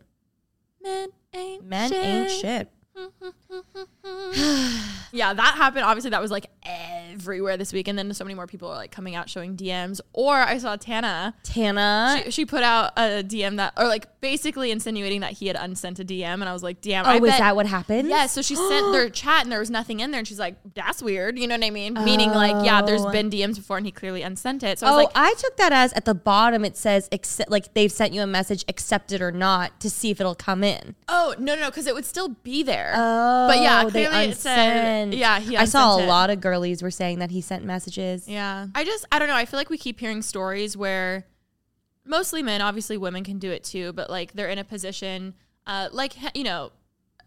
Men ain't Men ain't shit. yeah, that happened. Obviously, that was like everywhere this week, and then so many more people are like coming out showing DMs. Or I saw Tana. Tana. She, she put out a DM that, or like basically insinuating that he had unsent a DM, and I was like, "Damn, oh, I is bet- that what happened? Yeah, so she sent their chat and there was nothing in there, and she's like, "That's weird." You know what I mean? Meaning like, yeah, there's oh. been DMs before, and he clearly unsent it. So I Oh, was like, I took that as at the bottom it says accept, like they've sent you a message, accept it or not, to see if it'll come in. "Oh no, no," because it would still be there. Oh, but yeah, oh, they it said, yeah, he. I saw a it. lot of girlies were saying that he sent messages. Yeah. I just, I don't know. I feel like we keep hearing stories where mostly men, obviously women can do it too, but like they're in a position, uh, like, you know,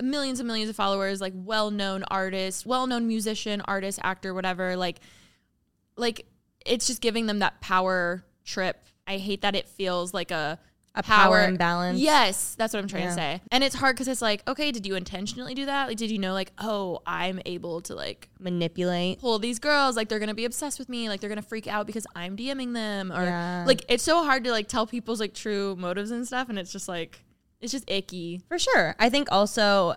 millions and millions of followers, like well known artist, well known musician, artist, actor, whatever. Like, like it's just giving them that power trip. I hate that it feels like a, A power imbalance. Yes, that's what I'm trying Yeah. to say. And it's hard because it's like, okay, did you intentionally do that? Like, did you know, like, oh, I'm able to like Manipulate. pull these girls like they're gonna be obsessed with me like they're gonna freak out because i'm dming them or Yeah. like it's so hard to like tell people's like true motives and stuff and it's just like it's just icky For sure. I think also,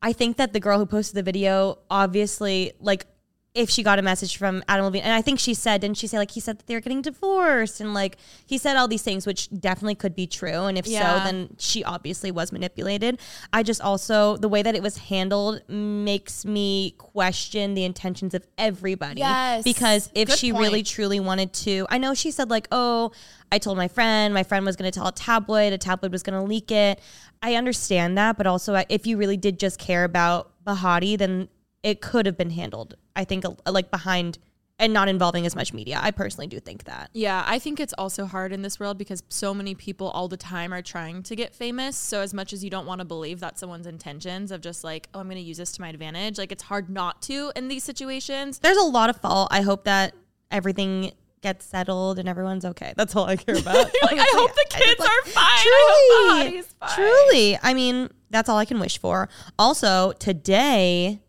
I think that the girl who posted the video obviously, like, if she got a message from Adam Levine. And I think she said, didn't she say like he said that they were getting divorced and like he said all these things, which definitely could be true. And if Yeah. so, then she obviously was manipulated. I just also the way that it was handled makes me question the intentions of everybody. Yes. Because if Good she point. really truly wanted to, I know she said like, oh, I told my friend, my friend was going to tell a tabloid, a tabloid was going to leak it. I understand that, but also if you really did just care about Behati, then it could have been handled. I think like behind and not involving as much media. I personally do think that. Yeah, I think it's also hard in this world because so many people all the time are trying to get famous. So as much as you don't want to believe that someone's intentions of just like, oh, I'm going to use this to my advantage, like it's hard not to in these situations. There's a lot of fault. I hope that everything gets settled and everyone's okay. That's all I care about. like, I hope the kids like, are fine. I hope Truly, Behati's fine. truly. I mean, that's all I can wish for. Also, today,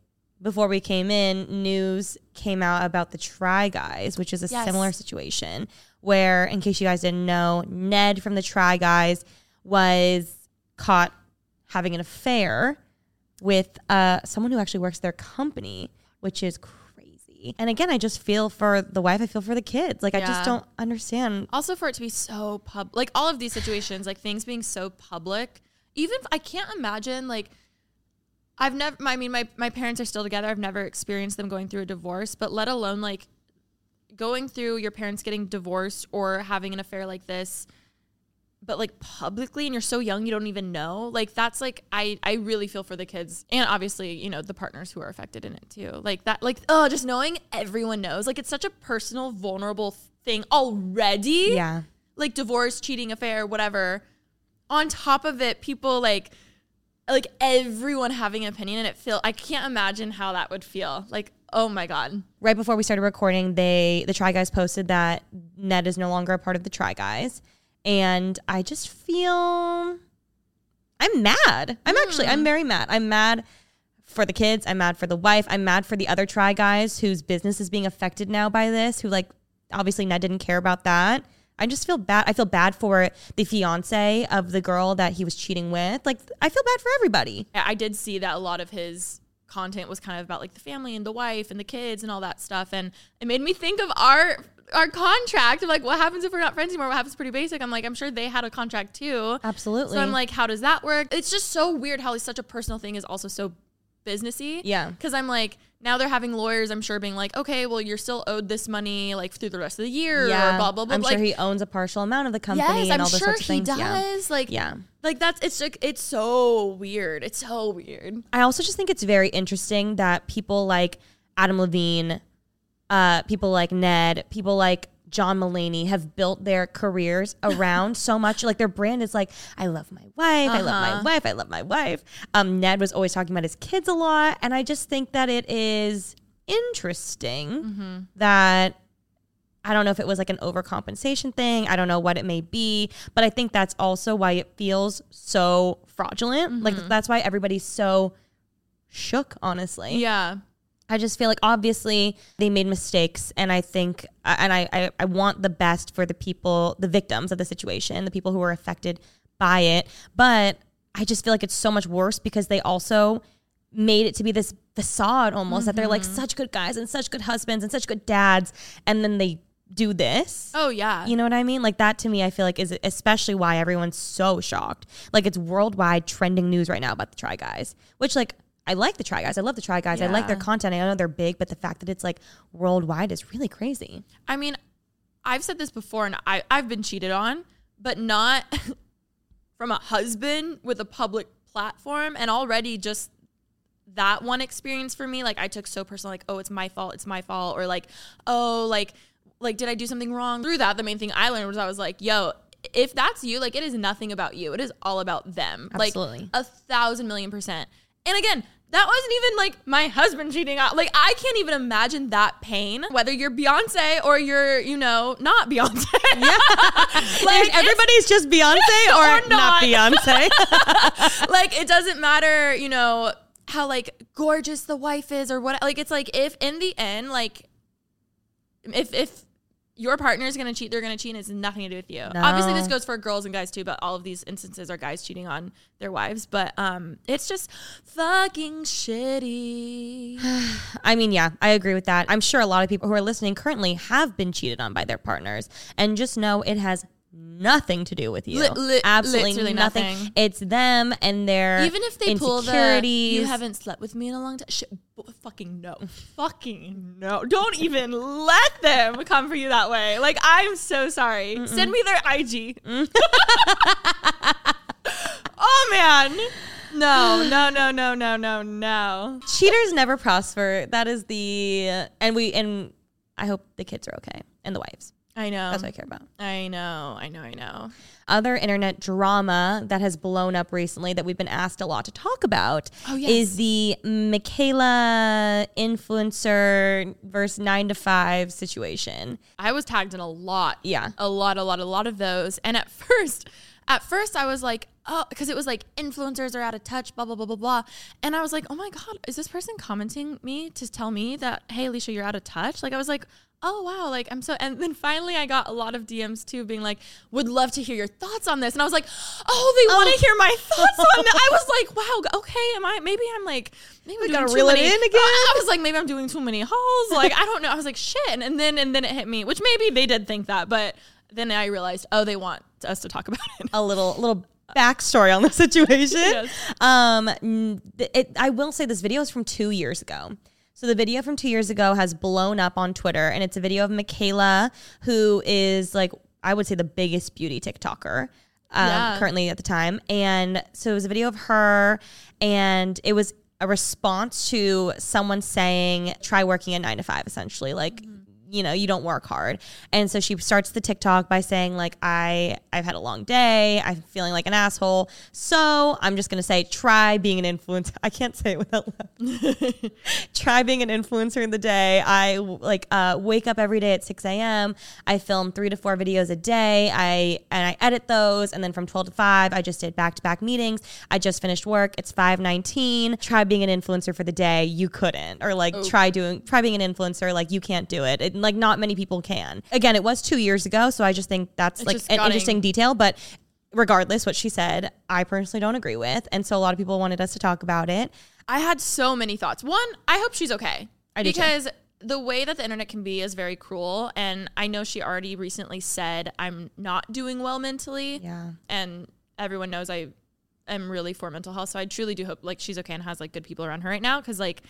before we came in, news came out about the Try Guys, which is a Yes. similar situation where, in case you guys didn't know, Ned from the Try Guys was caught having an affair with uh, someone who actually works their company, which is crazy. And again, I just feel for the wife. I feel for the kids. Like I just don't understand. Also, for it to be so public, like all of these situations, like things being so public, even if I can't imagine, like, I've never, I mean, my, my parents are still together. I've never experienced them going through a divorce, but let alone like going through your parents getting divorced or having an affair like this, but like publicly and you're so young, you don't even know. Like, that's like, I, I really feel for the kids and obviously, you know, the partners who are affected in it too. Like, that, like, oh, just knowing everyone knows, like, it's such a personal, vulnerable thing already Yeah. like divorce, cheating, affair, whatever. On top of it, people like like everyone having an opinion and it feel I can't imagine how that would feel. Like, oh my god. right before we started recording, they the Try Guys posted that Ned is no longer a part of the Try Guys, and I just feel I'm mad. I'm actually I'm hmm. very mad. I'm mad for the kids. I'm mad for the wife. I'm mad for the other Try Guys whose business is being affected now by this. Who like obviously Ned didn't care about that. I just feel bad. I feel bad for the fiance of the girl that he was cheating with. Like I feel bad for everybody. I did see that a lot of his content was kind of about like the family and the wife and the kids and all that stuff and it made me think of our our contract of like what happens if we're not friends anymore what happens pretty basic i'm like i'm sure they had a contract too Absolutely. so i'm like how does that work it's just so weird how such a personal thing is also so businessy Yeah. because i'm like now they're having lawyers i'm sure being like okay well you're still owed this money like through the rest of the year or blah blah blah I'm like sure he owns a partial amount of the company yes and i'm all those sure sorts of he things. Yeah. does like Yeah. like that's it's like it's so weird it's so weird I also just think it's very interesting that people like Adam Levine, uh, people like Ned, people like John Mulaney have built their careers around so much. Like their brand is like, I love my wife, I love my Uh-huh. wife, I love my wife. Um, Ned was always talking about his kids a lot, and I just think that it is interesting Mm-hmm. that I don't know if it was like an overcompensation thing. I don't know what it may be, but I think that's also why it feels so fraudulent. Like Mm-hmm. that's why everybody's so shook, honestly. yeah I just feel like obviously they made mistakes and I think and I, I I want the best for the people, the victims of the situation, the people who were affected by it, but I just feel like it's so much worse because they also made it to be this facade almost that they're like Mm-hmm. such good guys and such good husbands and such good dads and then they do this. oh yeah You know what I mean? Like that to me, I feel like is especially why everyone's so shocked. Like it's worldwide trending news right now about the Try Guys, which like I like the Try Guys. I love the Try Guys. I like their content. I know they're big, but the fact that it's like worldwide is really crazy. I mean, I've said this before and I, I've been cheated on, but not from a husband with a public platform. And already just that one experience for me, like I took so personal, like, oh, it's my fault, it's my fault, or like, oh, like, like, did I do something wrong? Through that, the main thing I learned was I was like, yo, if that's you, like, it is nothing about you. It is all about them. Absolutely. Like, a thousand million percent. And again, that wasn't even like my husband cheating out. Like I can't even imagine that pain, whether you're Beyonce or you're, you know, not Beyonce. Yeah. like everybody's just Beyonce or, Or not not. Beyonce. like it doesn't matter, you know, how like gorgeous the wife is or what like it's like if in the end like if if your partner is gonna cheat, they're gonna cheat, and it's nothing to do with you. Obviously, this goes for girls and guys too, but all of these instances are guys cheating on their wives. But um, it's just fucking shitty. I mean, yeah, I agree with that. I'm sure a lot of people who are listening currently have been cheated on by their partners, and just know it has nothing to do with you. Li- li- Absolutely nothing. nothing. It's them and their Even if they pull the you haven't slept with me in a long time, fucking no, fucking no. Don't even let them come for you that way. Like I'm so sorry. Send me their IG. Mm. oh man, no, no, no, no, no, no, no. Cheaters never prosper. That is the and we and I hope the kids are okay and the wives. I know. That's what I care about. I know. I know. I know. Other internet drama that has blown up recently that we've been asked a lot to talk about Oh, yes. is the Mikayla influencer versus nine to five situation. I was tagged in a lot. Yeah. A lot, a lot, a lot of those. And at first, at first I was like, oh, because it was like influencers are out of touch, blah, blah, blah, blah, blah. And I was like, oh my God, is this person commenting me to tell me that, hey, Alisha, you're out of touch? Like, I was like, oh wow, like I'm so and then finally I got a lot of DMs too being like, would love to hear your thoughts on this. And I was like, oh, they want to hear my thoughts on that. I was like, wow, okay, am I maybe I'm like maybe I'm gotta reel it in again? I was like, maybe I'm doing too many hauls. Like, I don't know. I was like, shit. And, and then and then it hit me, which maybe they did think that, but then I realized, oh, they want us to talk about it. a little little backstory on the situation. Yes. Um, it, I will say this video is from two years ago. So the video from two years ago has blown up on Twitter, and it's a video of Mikayla, who is like I would say the biggest beauty TikToker. Um, Yeah. currently at the time. And so it was a video of her, and it was a response to someone saying, try working a nine to five, essentially. Like, you know, you don't work hard. And so she starts the TikTok by saying, like, I, I've had a long day. I'm feeling like an asshole. So I'm just going to say, try being an influencer. I can't say it without laughing. try being an influencer in the day. I like uh, wake up every day at 6 a.m. I film three to four videos a day. I and I edit those, and then from 12 to 5, I just did back to back meetings. I just finished work. It's 5:19. Try being an influencer for the day. You couldn't, or like try doing try being an influencer. Like you can't do it. it. Like not many people can. Again, it was two years ago, so I just think that's like an gutting. interesting detail, but. Regardless, what she said, I personally don't agree with. And so a lot of people wanted us to talk about it. I had so many thoughts. One, I hope she's okay. I do too. because the way that the internet can be is very cruel. And I know she already recently said, I'm not doing well mentally. Yeah. And everyone knows I am really for mental health. So I truly do hope like she's okay and has like good people around her right now. Cause like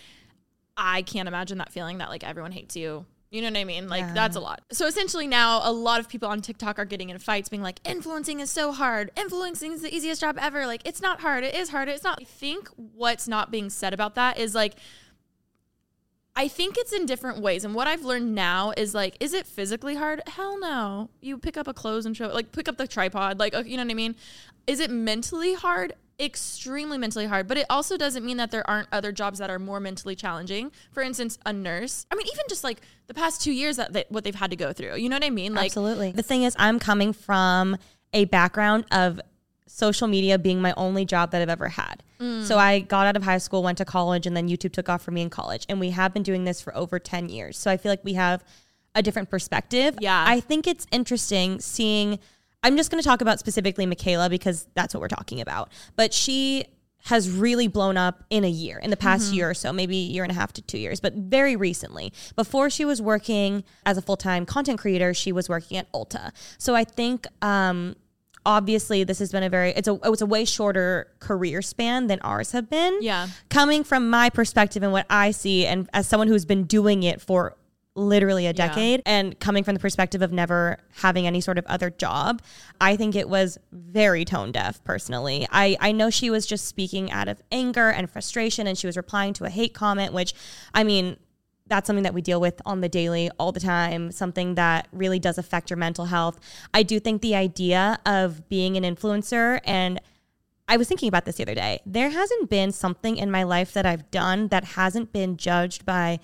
I can't imagine that feeling that like everyone hates you. You know what I mean? Like Yeah. that's a lot. So essentially now a lot of people on TikTok are getting in fights being like influencing is so hard. Influencing is the easiest job ever. Like it's not hard. It is hard. It's not. I think what's not being said about that is like I think it's in different ways. And what I've learned now is like, is it physically hard? Hell no. You pick up a clothes and show, like, pick up the tripod. Like, uh, you know what I mean? Is it mentally hard? Extremely mentally hard. But it also doesn't mean that there aren't other jobs that are more mentally challenging. For instance, a nurse. I mean, even just like the past two years that they, what they've had to go through. You know what I mean? Like, Absolutely. The thing is, I'm coming from a background of social media being my only job that I've ever had. Mm. So I got out of high school, went to college, and then YouTube took off for me in college. And we have been doing this for over 10 years. So I feel like we have a different perspective. Yeah. I think it's interesting seeing, I'm just going to talk about specifically Mikayla because that's what we're talking about. But she has really blown up in a year, in the past Mm-hmm. year or so, maybe a year and a half to two years, but very recently. Before she was working as a full time content creator, she was working at Ulta. So I think, um, obviously, this has been a very it's a it's a way shorter career span than ours have been. Yeah. coming from my perspective and what I see, and as someone who's been doing it for literally a decade and coming from the perspective of never having any sort of other job i think it was very tone deaf personally. I i know she was just speaking out of anger and frustration and she was replying to a hate comment which i mean that's something that we deal with on the daily all the time something that really does affect your mental health. I do think the idea of being an influencer and I was thinking about this the other day. There hasn't been something in my life that I've done that hasn't been judged by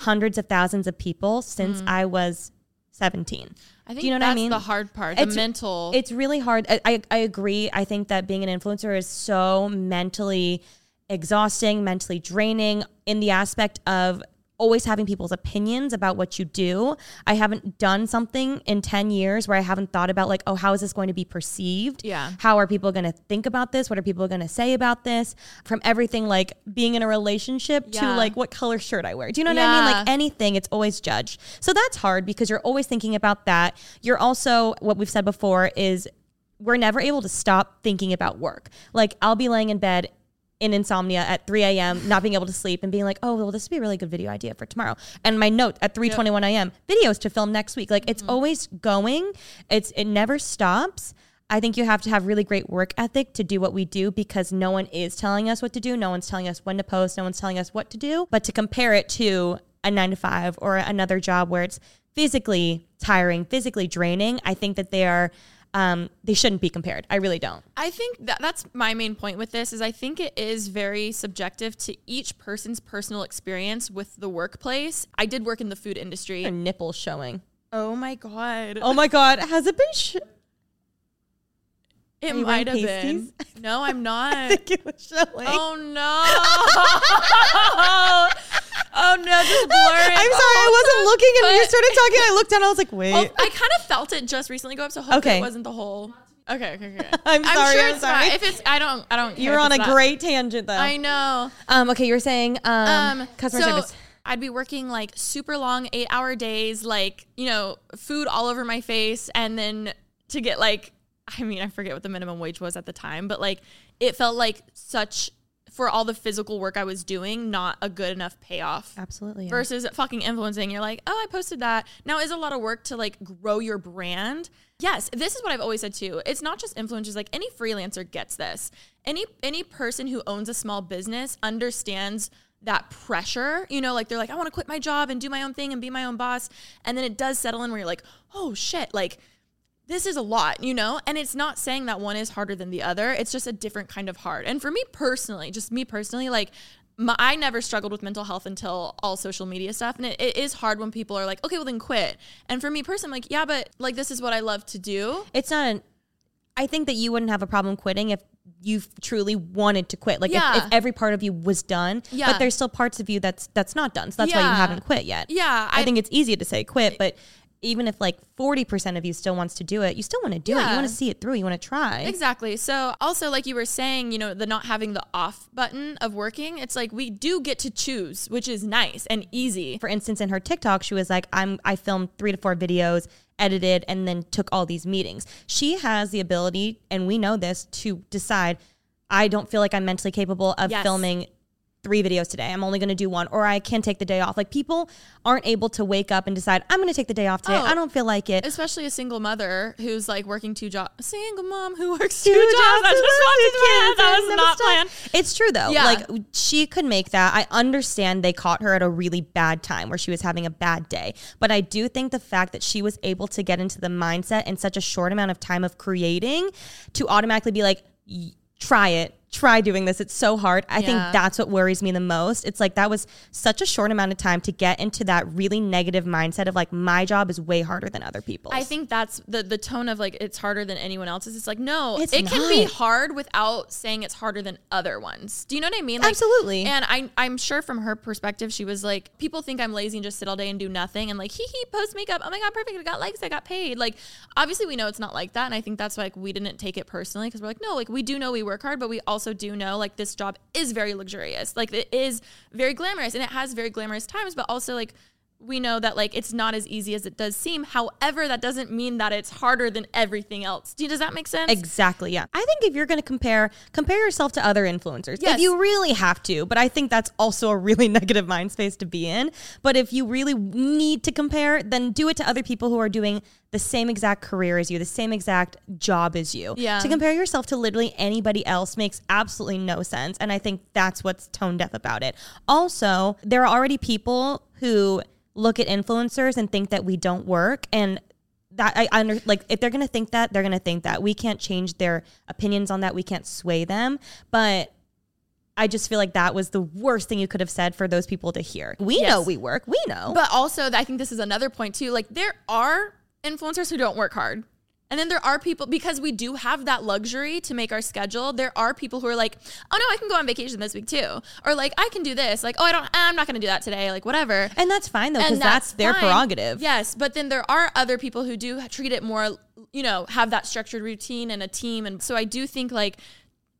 hundreds of thousands of people since I was 17. Mm. I think Do you know what I mean? the hard part. The It's- mental. It's really hard. I, I, I agree. I think that being an influencer is so mentally exhausting, mentally draining in the aspect of always having people's opinions about what you do. I haven't done something in 10 years where I haven't thought about like, oh, how is this going to be perceived? Yeah. How are people going to think about this? What are people going to say about this? From everything like being in a relationship to like what color shirt I wear. Do you know what I mean? Like anything, it's always judged. So that's hard because you're always thinking about that. You're also, what we've said before is we're never able to stop thinking about work. Like I'll be laying in bed in insomnia at 3 a.m., not being able to sleep and being like, oh, well, this would be a really good video idea for tomorrow. And my note at 3.21 a.m., videos to film next week. Like it's mm-hmm. always going. It's It never stops. I think you have to have really great work ethic to do what we do because no one is telling us what to do. No one's telling us when to post. No one's telling us what to do. But to compare it to a nine to five or another job where it's physically tiring, physically draining, I think that they are, um, they shouldn't be compared. I really don't. I think that that's my main point with this is I think it is very subjective to each person's personal experience with the workplace. I did work in the food industry. Your nipples showing. Oh my god. Oh my God. Has it been? Sh- it might have been. No, I'm not. it was showing. oh no. oh no, just blur it. I'm sorry, I wasn't looking, and when you started talking, I looked down. And I was like, wait. Oh, I kind of felt it just recently go up, so hopefully Okay. it wasn't the whole. Okay, okay, okay. I'm sorry, sure I'm it's sorry. Not. If it's, I don't, I don't. You're on a not. great tangent, though. I know. um. Okay, you were saying um, Um, customer so service. I'd be working like super long eight hour days, like, you know, food all over my face. And then to get like, I mean, I forget what the minimum wage was at the time, but like it felt like such, for all the physical work I was doing, not a good enough payoff. Absolutely. yeah. Versus fucking influencing, you're like, oh, I posted that. Now is a lot of work to like grow your brand. Yes, this is what I've always said too. It's not just influencers. Like any freelancer gets this. Any any person who owns a small business understands that pressure. You know, like they're like, I want to quit my job and do my own thing and be my own boss. And then it does settle in where you're like, oh shit, like this is a lot, you know? And it's not saying that one is harder than the other. It's just a different kind of hard. And for me personally, just me personally, like my, I never struggled with mental health until all social media stuff. And it, it is hard when people are like, okay, well then quit. And for me personally, I'm like, yeah, but like this is what I love to do. it's not an. I think that you wouldn't have a problem quitting if you truly wanted to quit. Like if, Yeah. if every part of you was done. Yeah. But there's still parts of you that's that's not done. So that's why you haven't quit yet. Yeah. I, think it's easy to say quit, but even if like 40% of you still wants to do it, you still want to do it. You want to see it through. You want to try. Exactly. So also like you were saying, you know, the not having the off button of working, it's like we do get to choose, which is nice and easy. For instance, in her TikTok, she was like, I'm I filmed three to four videos, edited, and then took all these meetings. She has the ability, and we know this, to decide, I don't feel like I'm mentally capable of Yes. filming three videos today. I'm only going to do one, or I can take the day off. Like people aren't able to wake up and decide, I'm going to take the day off today. Oh. I don't feel like it. Especially a single mother who's like working two jobs. Single mom who works Two two, jobs. jobs I just wanted to kids add, that was not planned. It's true though. Yeah. Like she could make that. I understand they caught her at a really bad time where she was having a bad day. But I do think the fact that she was able to get into the mindset in such a short amount of time of creating to automatically be like, try it. Try doing this. It's so hard. I think that's what worries me the most. It's like that was such a short amount of time to get into that really negative mindset of like my job is way harder than other people's. I think that's the the tone of like it's harder than anyone else's. It's like no, It's it can be hard without saying it's harder than other ones. Do you know what I mean? Like, Absolutely. And I I'm sure from her perspective, she was like, people think I'm lazy and just sit all day and do nothing, and like hee hee post makeup. Oh my god, perfect! I got likes, I got paid. Like obviously we know it's not like that, and I think that's why like we didn't take it personally because we're like no, like we do know we work hard, but we also do know like this job is very luxurious. Like it is very glamorous, and it has very glamorous times, but also like we know that like it's not as easy as it does seem. However, that doesn't mean that it's harder than everything else. Do, does that make sense? Exactly. Yeah. I think if you're going to compare, compare yourself to other influencers. If you really have to, but I think that's also a really negative mind space to be in. But if you really need to compare, then do it to other people who are doing the same exact career as you, the same exact job as you. Yeah. To compare yourself to literally anybody else makes absolutely no sense. And I think that's what's tone deaf about it. Also, there are already people who look at influencers and think that we don't work and that I under like if they're gonna think that they're gonna think that we can't change their opinions on that we can't sway them but I just feel like that was the worst thing you could have said for those people to hear. We Yes. know we work. We know. But also, I think this is another point too. Like there are influencers who don't work hard. And then there are people because we do have that luxury to make our schedule. There are people who are like, "Oh no, I can go on vacation this week too," or like, "I can do this." Like, "Oh, I don't. I'm not going to do that today." Like, whatever. And that's fine though, because And that's, their prerogative. Yes, but then there are other people who do treat it more, you know, have that structured routine and a team. And so I do think like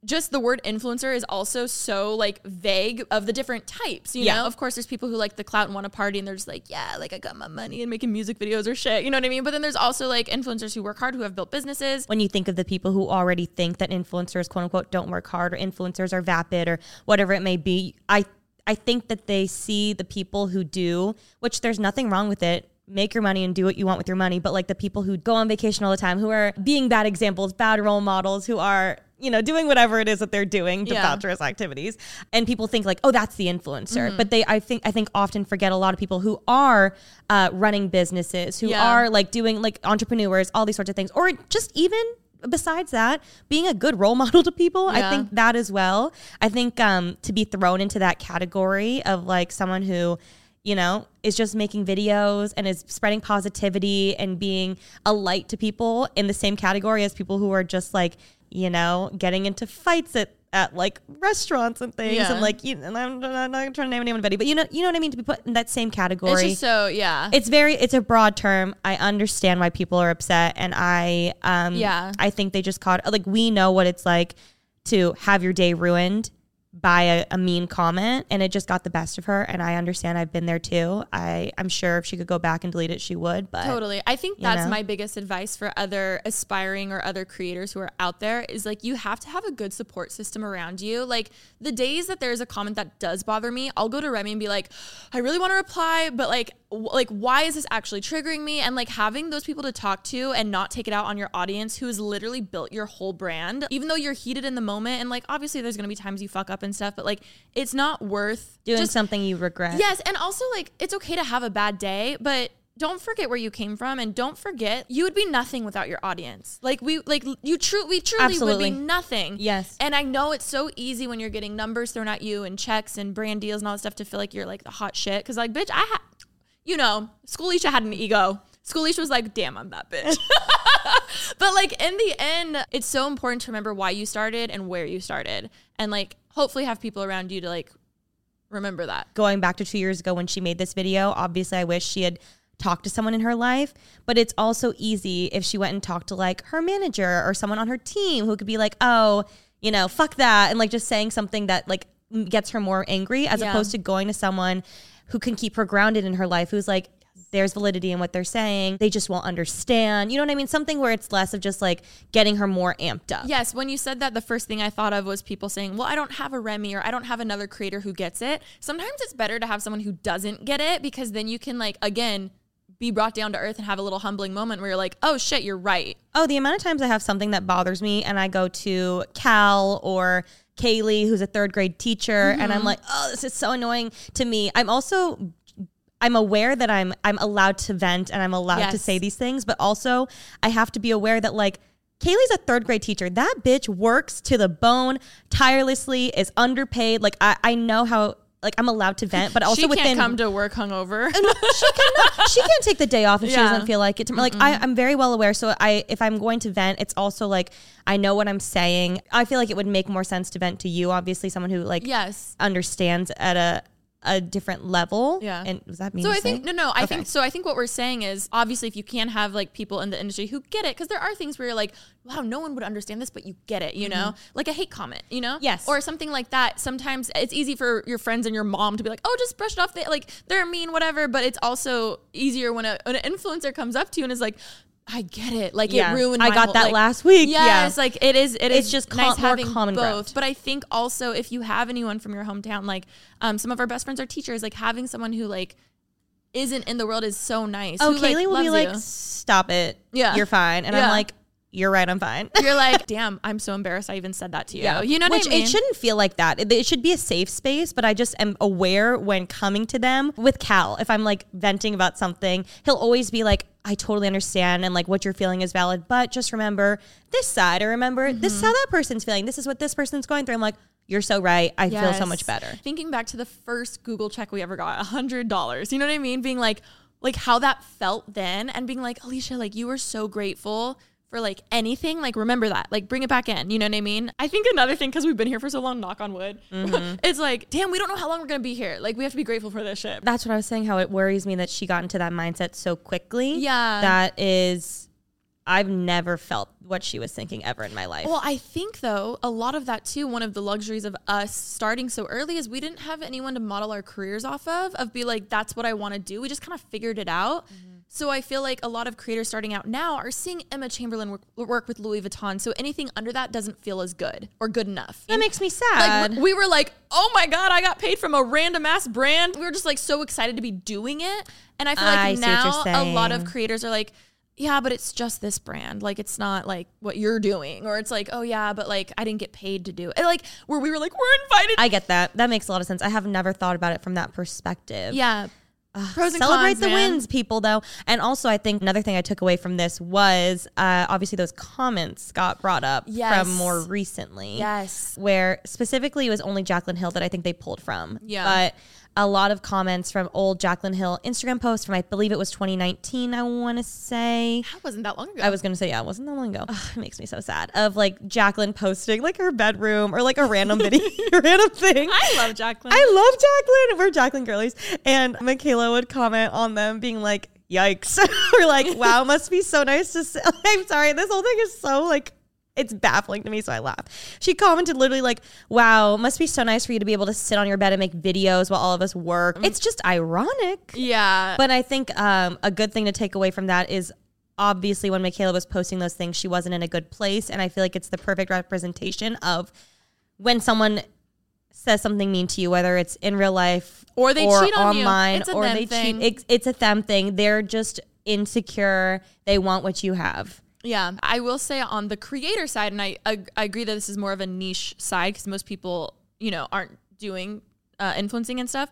just the word influencer is also so like vague of the different types, you Yeah. know? Of course, there's people who like the clout and want to party and they're just like, yeah, like I got my money and making music videos or shit. You know what I mean? But then there's also like influencers who work hard, who have built businesses. when you think of the people who already think that influencers quote unquote don't work hard or influencers are vapid or whatever it may be i i think that they see the people who do which there's nothing wrong with it make your money and do what you want with your money but like the people who go on vacation all the time who are being bad examples bad role models who are you know doing whatever it is that they're doing Yeah. activities and people think like oh that's the influencer Mm-hmm. but they i think i think often forget a lot of people who are uh, running businesses who Yeah. are like doing like entrepreneurs all these sorts of things or just even besides that being a good role model to people i think that as well i think um to be thrown into that category of like someone who you know is just making videos and is spreading positivity and being a light to people in the same category as people who are just like you know getting into fights at at like restaurants and things Yeah. and like you and I'm, I'm not trying to name anybody but you know you know what I mean to be put in that same category It's just so, yeah. it's very it's a broad term i understand why people are upset and i um Yeah. i think they just caught like we know what it's like to have your day ruined by a, a mean comment and it just got the best of her and i understand i've been there too i i'm sure if she could go back and delete it she would but Totally. I think that's know? my biggest advice for other aspiring or other creators who are out there is like you have to have a good support system around you. Like the days that there's a comment that does bother me, I'll go to Remi and be like, I really want to reply, but like like why is this actually triggering me? And like having those people to talk to and not take it out on your audience who has literally built your whole brand, even though you're heated in the moment and like obviously there's gonna be times you fuck up and stuff, but like it's not worth doing just something you regret Yes, and also like it's okay to have a bad day, but don't forget where you came from and don't forget you would be nothing without your audience. Like we like you true we truly Absolutely. would be nothing. Yes. And I know it's so easy when you're getting numbers thrown at you and checks and brand deals and all that stuff to feel like you're like the hot shit cuz like bitch I you know, Schoolisha had an ego. Schoolisha was like, "Damn, I'm that bitch." but like in the end, it's so important to remember why you started and where you started and like hopefully have people around you to like remember that. going back to two years ago when she made this video, obviously I wish she had talked to someone in her life, but it's also easy if she went and talked to like her manager or someone on her team who could be like, oh, you know, fuck that. And like just saying something that like gets her more angry as Yeah. opposed to going to someone who can keep her grounded in her life, who's like, there's validity in what they're saying. They just won't understand. You know what I mean? Something where it's less of just like getting her more amped up. Yes, when you said that, the first thing I thought of was people saying, Well, I don't have a Remi or I don't have another creator who gets it. Sometimes it's better to have someone who doesn't get it because then you can, like, again, be brought down to earth and have a little humbling moment where you're like, Oh shit, you're right. Oh, the amount of times I have something that bothers me and I go to Cal or Kaylee, who's a third grade teacher, and I'm mm-hmm. like, oh, this is so annoying to me. I'm also I'm aware that I'm I'm allowed to vent and I'm allowed to say these things, but also I have to be aware that like Kaylee's a third grade teacher. That bitch works to the bone tirelessly, is underpaid. Like I, I know how like I'm allowed to vent, but also she within can't come to work hungover. she cannot she can't take the day off if she doesn't feel like it to like I, i'm very well aware. So i if i'm going to vent it's also like i know what i'm saying. I feel like it would make more sense to vent to you obviously someone who like yes. understands at a a different level Yeah. and was that mean So I think no, no. I Okay. think so. I think what we're saying is obviously if you can have like people in the industry who get it, because there are things where you're like, wow, no one would understand this, but you get it. You know, like a hate comment. You know, Mm-hmm. Yes. or something like that. Sometimes it's easy for your friends and your mom to be like, oh, just brush it off. They, like they're mean, whatever. But it's also easier when a when an influencer comes up to you and is like. I get it. Like Yeah. it ruined. I got whole- that like- last week. Yes, Yeah. like it is. It It's is just nice com- having common both. ground. But I think also if you have anyone from your hometown, like um, some of our best friends are teachers, like having someone who like isn't in the world is so nice. oh who, like, kaylee will be loves like stop it Yeah. you're fine and i'm like you're right i'm fine you're like, damn, I'm so embarrassed I even said that to you. Yeah. You know what Which I mean? it shouldn't feel like that. It, it should be a safe space, but I just am aware when coming to them with Cal. If I'm like venting about something, he'll always be like, I totally understand and like what you're feeling is valid, but just remember this side or remember this is how mm-hmm. that person's feeling. This is what this person's going through. I'm like, you're so right. I feel so much better. Thinking back to the first Google check we ever got, a hundred dollars. You know what I mean? Being like, like how that felt then, and being like, Alisha, like you were so grateful for like anything, like remember that. Like bring it back in. You know what I mean? I think another thing, because we've been here for so long, knock on wood, mm-hmm. it's like, damn, we don't know how long we're gonna be here. Like we have to be grateful for this shit. That's what I was saying. How it worries me that she got into that mindset so quickly. Yeah. that is. I've never felt what she was thinking ever in my life. Well, I think though, a lot of that too, one of the luxuries of us starting so early is we didn't have anyone to model our careers off of, of be like, that's what I want to do. We just kind of figured it out. Mm-hmm. So I feel like a lot of creators starting out now are seeing Emma Chamberlain work, work with Louis Vuitton. So anything under that doesn't feel as good or good enough. that makes me sad. like we were like, oh my god, I got paid from a random ass brand. We were just like so excited to be doing it, and I feel like I see what you're now a lot of creators are like, yeah, but it's just this brand. Like it's not like what you're doing, or it's like, oh yeah, but like I didn't get paid to do it. And, like where we were like, we're invited. I get that. That makes a lot of sense. I have never thought about it from that perspective. yeah, pros and Celebrate cons, the man. wins, people, though. And also, I think another thing I took away from this was uh, obviously those comments got brought up Yes. from more recently. Yes. Where specifically it was only Jaclyn Hill that I think they pulled from. Yeah. But a lot of comments from old Jaclyn Hill Instagram posts from, I believe it was 2019, I want to say. That wasn't that long ago. I was gonna say yeah, it wasn't that long ago. Ugh, it makes me so sad. Of like Jaclyn posting like her bedroom or like a random video, random thing. I love Jaclyn. I love Jaclyn. We're Jaclyn girlies. And Mikayla would comment on them being like, yikes. or like, wow, must be so nice to see. I'm sorry. This whole thing is so like, it's baffling to me. So I laugh. She commented literally like, wow, must be so nice for you to be able to sit on your bed and make videos while all of us work. It's just ironic. yeah, But I think um, a good thing to take away from that is obviously when Mikayla was posting those things, she wasn't in a good place. And I feel like it's the perfect representation of when someone says something mean to you, whether it's in real life Or they cheat on you. online It's a or them they thing. cheat. It's, it's a them thing. They're just insecure. They want what you have. Yeah, I will say on the creator side, and I I, I agree that this is more of a niche side because most people you know aren't doing uh, influencing and stuff.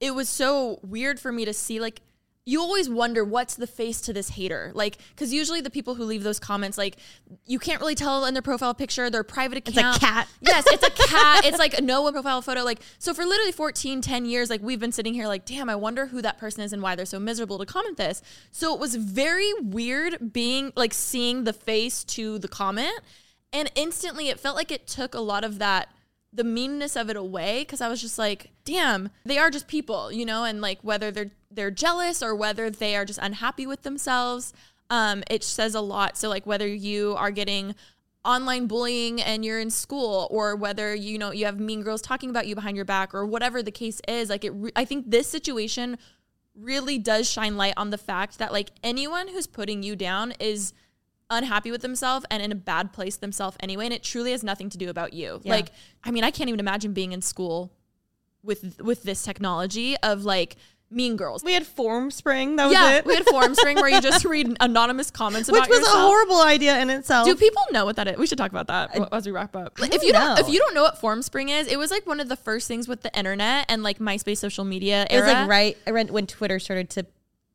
It was so weird for me to see like you always wonder what's the face to this hater. Like because usually the people who leave those comments like you can't really tell in their profile picture. Their private account. It's a cat. yes it's a cat. It's like a no one profile photo. Like so for literally 14 10 years like we've been sitting here like damn i wonder who that person is and why they're so miserable to comment this. So it was very weird being like seeing the face to the comment. And instantly it felt like it took a lot of that the meanness of it away because I was just like, damn, they are just people, you know, and like whether they're they're jealous or whether they are just unhappy with themselves, um, it says a lot. So like whether you are getting online bullying and you're in school or whether you know you have mean girls talking about you behind your back or whatever the case is like it re- i think this situation really does shine light on the fact that like anyone who's putting you down is unhappy with themselves and in a bad place themselves anyway and it truly has nothing to do about you Yeah. like i mean i can't even imagine being in school with with this technology of like mean girls We had Formspring. That was yeah it. we had Formspring where you just read anonymous comments Which about was yourself a horrible idea in itself. do people know what that is? We should talk about that as we wrap up. If you don't, if you don't know what Formspring is, it was like one of the first things with the internet and like MySpace social media it was era. like right when Twitter started to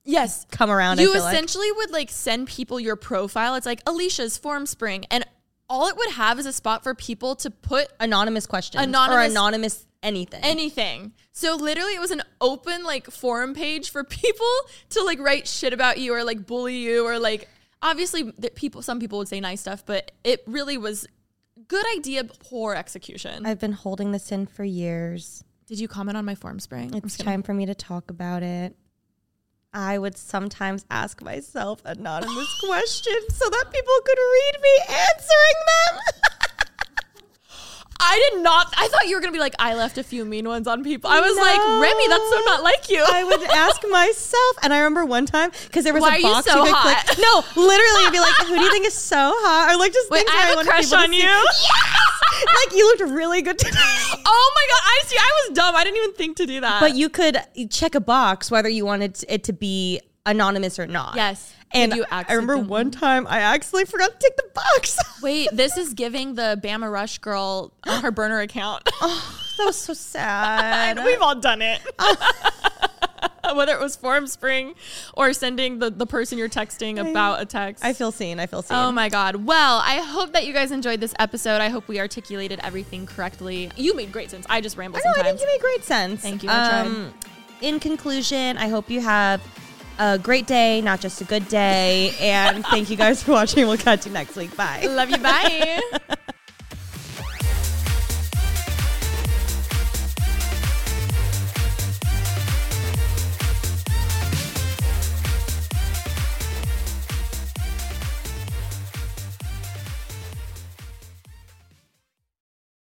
Yes, come around. You feel like. essentially would like send people your profile. It's like Alisha's Form Spring, and all it would have is a spot for people to put anonymous questions or Anonymous- anonymous anything. anything. So literally, it was an open like forum page for people to like write shit about you or like bully you or like obviously people. Some people would say nice stuff, but it really was good idea, poor execution. I've been holding this in for years. Did you comment on my Formspring? It's time for me to talk about it. I would sometimes ask myself anonymous questions so that people could read me answering them. I did not. I thought you were gonna be like, I left a few mean ones on people. I was like, Remi, that's so not like you. I would ask myself, and I remember one time because there was Why a are you box so could hot? click. No, literally, I'd be like, "Who do you think is so hot?" Or like just Wait, things I have a crush people to on see. you. Yes, like you looked really good today. oh my god! I see. I was dumb. I didn't even think to do that. But you could check a box whether you wanted it to be anonymous or not. Yes. And I remember accidentally? one time I actually forgot to take the box. wait, this is giving the Bama Rush girl her burner account. that was so sad. We've all done it. Whether it was Formspring or sending the, the person you're texting about a text. I feel seen. I feel seen. Oh my God. Well, I hope that you guys enjoyed this episode. I hope we articulated everything correctly. You made great sense. I just ramble I know, I think you made great sense. Thank you. Um, in conclusion, I hope you have a great day, not just a good day. And thank you guys for watching. We'll catch you next week. Bye. Love you. Bye.